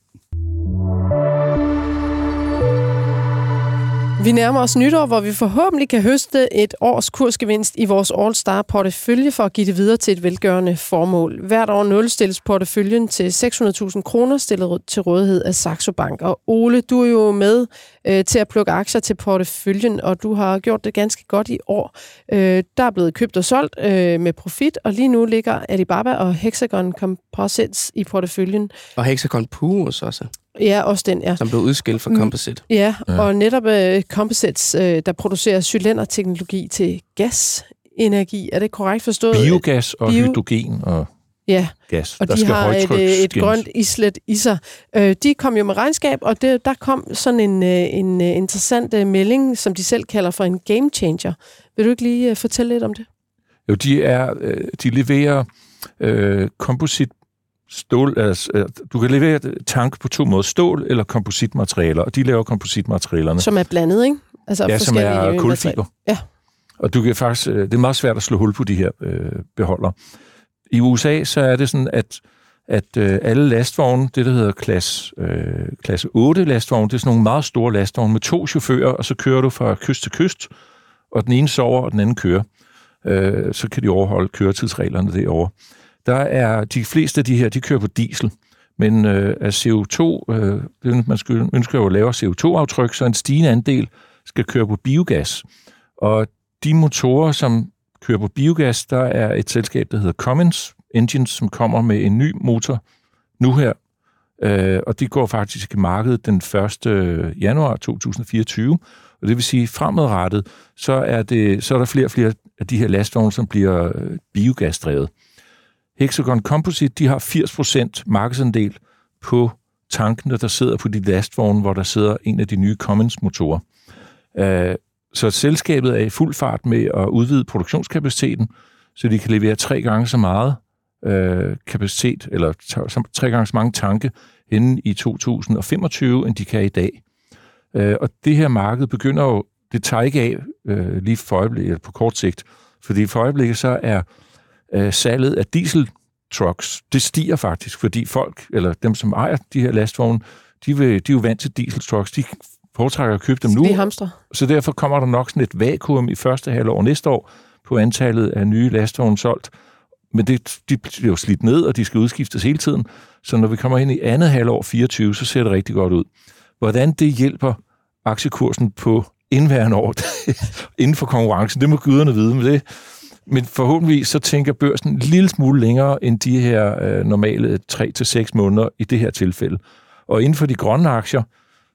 Vi nærmer os nytår, hvor vi forhåbentlig kan høste et års kursgevinst i vores All-Star portefølje for at give det videre til et velgørende formål. Hvert år nulstilles porteføljen til 600.000 kroner stillet til rådighed af Saxo Bank. Og Ole, du er jo med øh, til at plukke aktier til porteføljen, og du har gjort det ganske godt i år. Øh, der er blevet købt og solgt øh, med profit, og lige nu ligger Alibaba og Hexagon Composites i porteføljen. Og Hexagon Purus også, Ja, også den, ja. som blev udskilt fra Mm. Composite. Ja, ja. Og netop uh, Composites, uh, der producerer cylinderteknologi til gasenergi. Er det korrekt forstået? Biogas og Bio- hydrogen og Ja, gas. og der de skal har et, øh, et grønt islet i sig. Uh, de kom jo med regnskab, og det, der kom sådan en, uh, en uh, interessant uh, melding, som de selv kalder for en game changer. Vil du ikke lige uh, fortælle lidt om det? Jo, de, er, øh, de leverer øh, komposit stål, altså, du kan levere tank på to måder, stål eller kompositmaterialer, og de laver kompositmaterialerne, Som er blandet, ikke? Altså ja, som er kulfiber. Ja. Og du kan faktisk, øh, det er meget svært at slå hul på de her øh, beholder. I USA så er det sådan, at at øh, alle lastvogne, det der hedder klasse, øh, klasse 8 lastvogne, det er sådan nogle meget store lastvogne med to chauffører, og så kører du fra kyst til kyst, og den ene sover, og den anden kører. Øh, så kan de overholde køretidsreglerne derovre. Der er de fleste af de her, de kører på diesel, men øh, af CO2, øh, man skal, ønsker jo at lave CO2-aftryk, så en stigende andel skal køre på biogas. Og de motorer, som kører på biogas, der er et selskab, der hedder Cummins Engines, som kommer med en ny motor nu her, øh, og de går faktisk i markedet den 1. Øh, januar 2024, Og det vil sige, fremadrettet, så er, det, så er der flere og flere af de her lastvogne, som bliver øh, biogasdrevet. Hexagon Composite, de har 80% markedsandel på tankene, der sidder på de lastvogne, hvor der sidder en af de nye Cummins-motorer. Øh, så selskabet er i fuld fart med at udvide produktionskapaciteten, så de kan levere tre gange så meget øh, kapacitet, eller tre gange så mange tanke inden i 2025, end de kan i dag. Øh, og det her marked begynder jo, det tager ikke af øh, lige for øjeblikket, på kort sigt, fordi for øjeblikket så er øh, salget af diesel trucks, det stiger faktisk, fordi folk, eller dem, som ejer de her lastvogne, de, vil, de er jo vant til diesel trucks, de foretrækker at købe dem nu. hamster. Så derfor kommer der nok sådan et vakuum i første halvår næste år på antallet af nye lastvogne solgt. Men det, de bliver jo slidt ned, og de skal udskiftes hele tiden. Så når vi kommer ind i andet halvår 24, så ser det rigtig godt ud. Hvordan det hjælper aktiekursen på indværende år inden for konkurrencen, det må guderne vide. Men, det, men forhåbentlig så tænker børsen en lille smule længere end de her øh, normale 3-6 måneder i det her tilfælde. Og inden for de grønne aktier,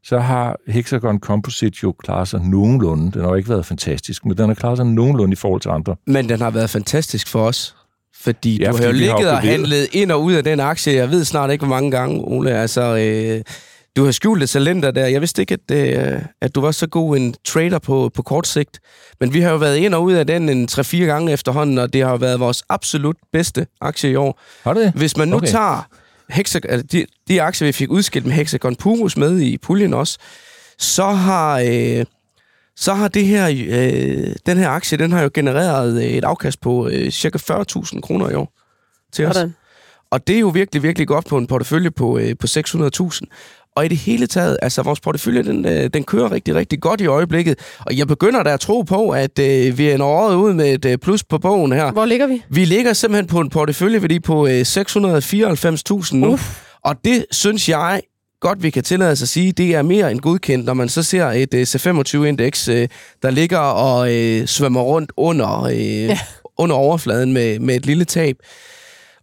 så har Hexagon Composite jo klaret sig nogenlunde. Den har jo ikke været fantastisk, men den har klaret sig nogenlunde i forhold til andre. Men den har været fantastisk for os. Fordi ja, du fordi har jo ligget og handlet ind og ud af den aktie. Jeg ved snart ikke, hvor mange gange, Ole. Altså, øh, du har skjult et talenter der. Jeg vidste ikke, at, øh, at du var så god en trader på, på kort sigt. Men vi har jo været ind og ud af den en 3-4 gange efterhånden, og det har jo været vores absolut bedste aktie i år. Har det? Hvis man nu okay. tager Hexagon, altså de, de aktier, vi fik udskilt med Hexagon Purus med i puljen også, så har, øh, så har det her, øh, den her aktie, den har jo genereret et afkast på øh, cirka 40.000 kroner i år til os. Hvordan? Og det er jo virkelig, virkelig godt på en portefølje på, øh, på 600.000. Og i det hele taget, altså vores portefølje, den, øh, den kører rigtig, rigtig godt i øjeblikket. Og jeg begynder da at tro på, at øh, vi er en året ud med et øh, plus på bogen her. Hvor ligger vi? Vi ligger simpelthen på en porteføljeværdi på øh, 694.000 nu. Uf. Og det synes jeg godt, vi kan tillade os at sige, det er mere end godkendt, når man så ser et uh, C25-indeks, uh, der ligger og uh, svømmer rundt under, uh, ja. under overfladen med, med et lille tab.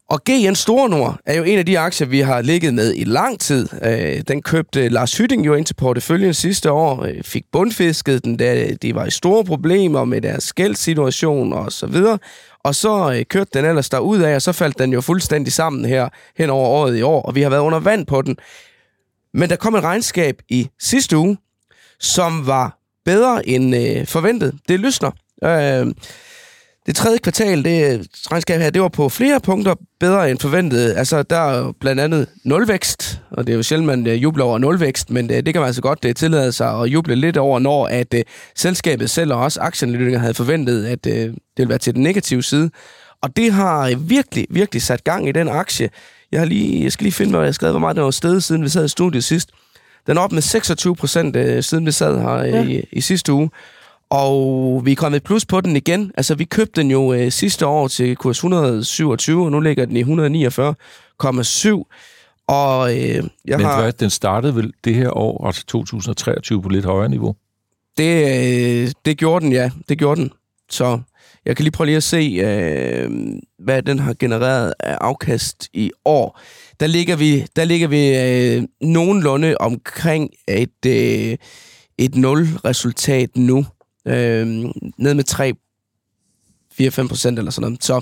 Og GN Store Nord er jo en af de aktier, vi har ligget med i lang tid. Øh, den købte Lars Hytting jo ind til porteføljen sidste år, øh, fik bundfisket den, da de var i store problemer med deres gældssituation og så videre. Og så øh, kørte den ellers derud af, og så faldt den jo fuldstændig sammen her hen over året i år, og vi har været under vand på den. Men der kom et regnskab i sidste uge, som var bedre end forventet. Det lysner. Det tredje kvartal, det regnskab her, det var på flere punkter bedre end forventet. Altså, der er blandt andet nulvækst, og det er jo sjældent, man uh, jubler over nulvækst, men uh, det kan man altså godt uh, tillade sig at juble lidt over, når at uh, selskabet selv og også aktieanalytikere havde forventet, at uh, det ville være til den negative side. Og det har virkelig, virkelig sat gang i den aktie. Jeg, har lige, jeg skal lige finde, hvad jeg har skrevet, hvor meget det var sted, siden vi sad i studiet sidst. Den er op med 26 procent, siden vi sad her ja. i, i sidste uge. Og vi er kommet plus på den igen. Altså, vi købte den jo øh, sidste år til kurs 127, og nu ligger den i 149,7. Og øh, jeg Men har... hvad, den startede vel det her år, altså 2023, på lidt højere niveau? Det, øh, det gjorde den, ja. Det gjorde den. Så jeg kan lige prøve lige at se, øh, hvad den har genereret af afkast i år. Der ligger vi, der ligger vi øh, nogenlunde omkring et, øh, et nul-resultat nu øh, ned med 3, 4-5 procent eller sådan noget. Så,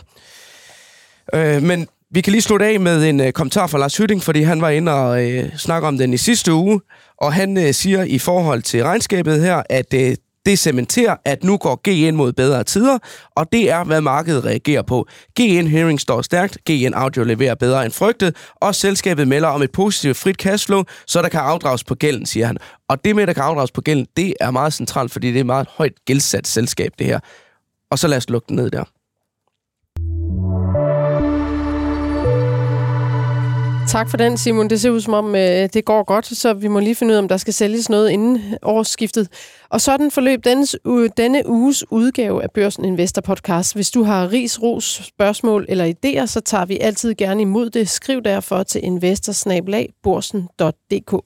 øh, men vi kan lige slutte af med en øh, kommentar fra Lars Hytting, fordi han var inde og øh, snakke om den i sidste uge, og han øh, siger i forhold til regnskabet her, at øh, det cementerer, at nu går GN mod bedre tider, og det er, hvad markedet reagerer på. GN Hearing står stærkt, GN Audio leverer bedre end frygtet, og selskabet melder om et positivt frit cashflow, så der kan afdrages på gælden, siger han. Og det med, at der kan afdrages på gælden, det er meget centralt, fordi det er et meget højt gældsat selskab, det her. Og så lad os lukke den ned der. Tak for den, Simon. Det ser ud som om, øh, det går godt, så vi må lige finde ud af, om der skal sælges noget inden årsskiftet. Og sådan forløb denne, denne uges udgave af Børsen Investor Podcast. Hvis du har ris, ros, spørgsmål eller idéer, så tager vi altid gerne imod det. Skriv derfor til investorsnabelagborsen.dk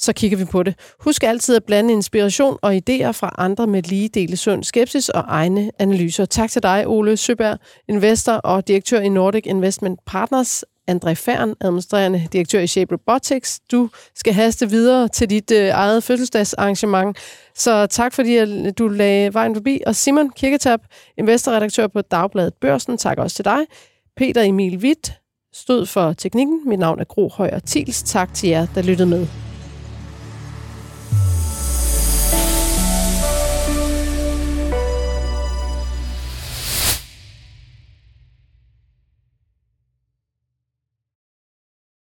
så kigger vi på det. Husk altid at blande inspiration og idéer fra andre med lige dele sund skepsis og egne analyser. Tak til dig, Ole Søberg, investor og direktør i Nordic Investment Partners André Fern, administrerende direktør i Shape Robotics. Du skal haste videre til dit øh, eget fødselsdagsarrangement. Så tak fordi at øh, du lagde vejen forbi. Og Simon Kirketab, investorredaktør på Dagbladet Børsen, tak også til dig. Peter Emil Witt stod for teknikken. Mit navn er Gro Højer Tils. Tak til jer, der lyttede med.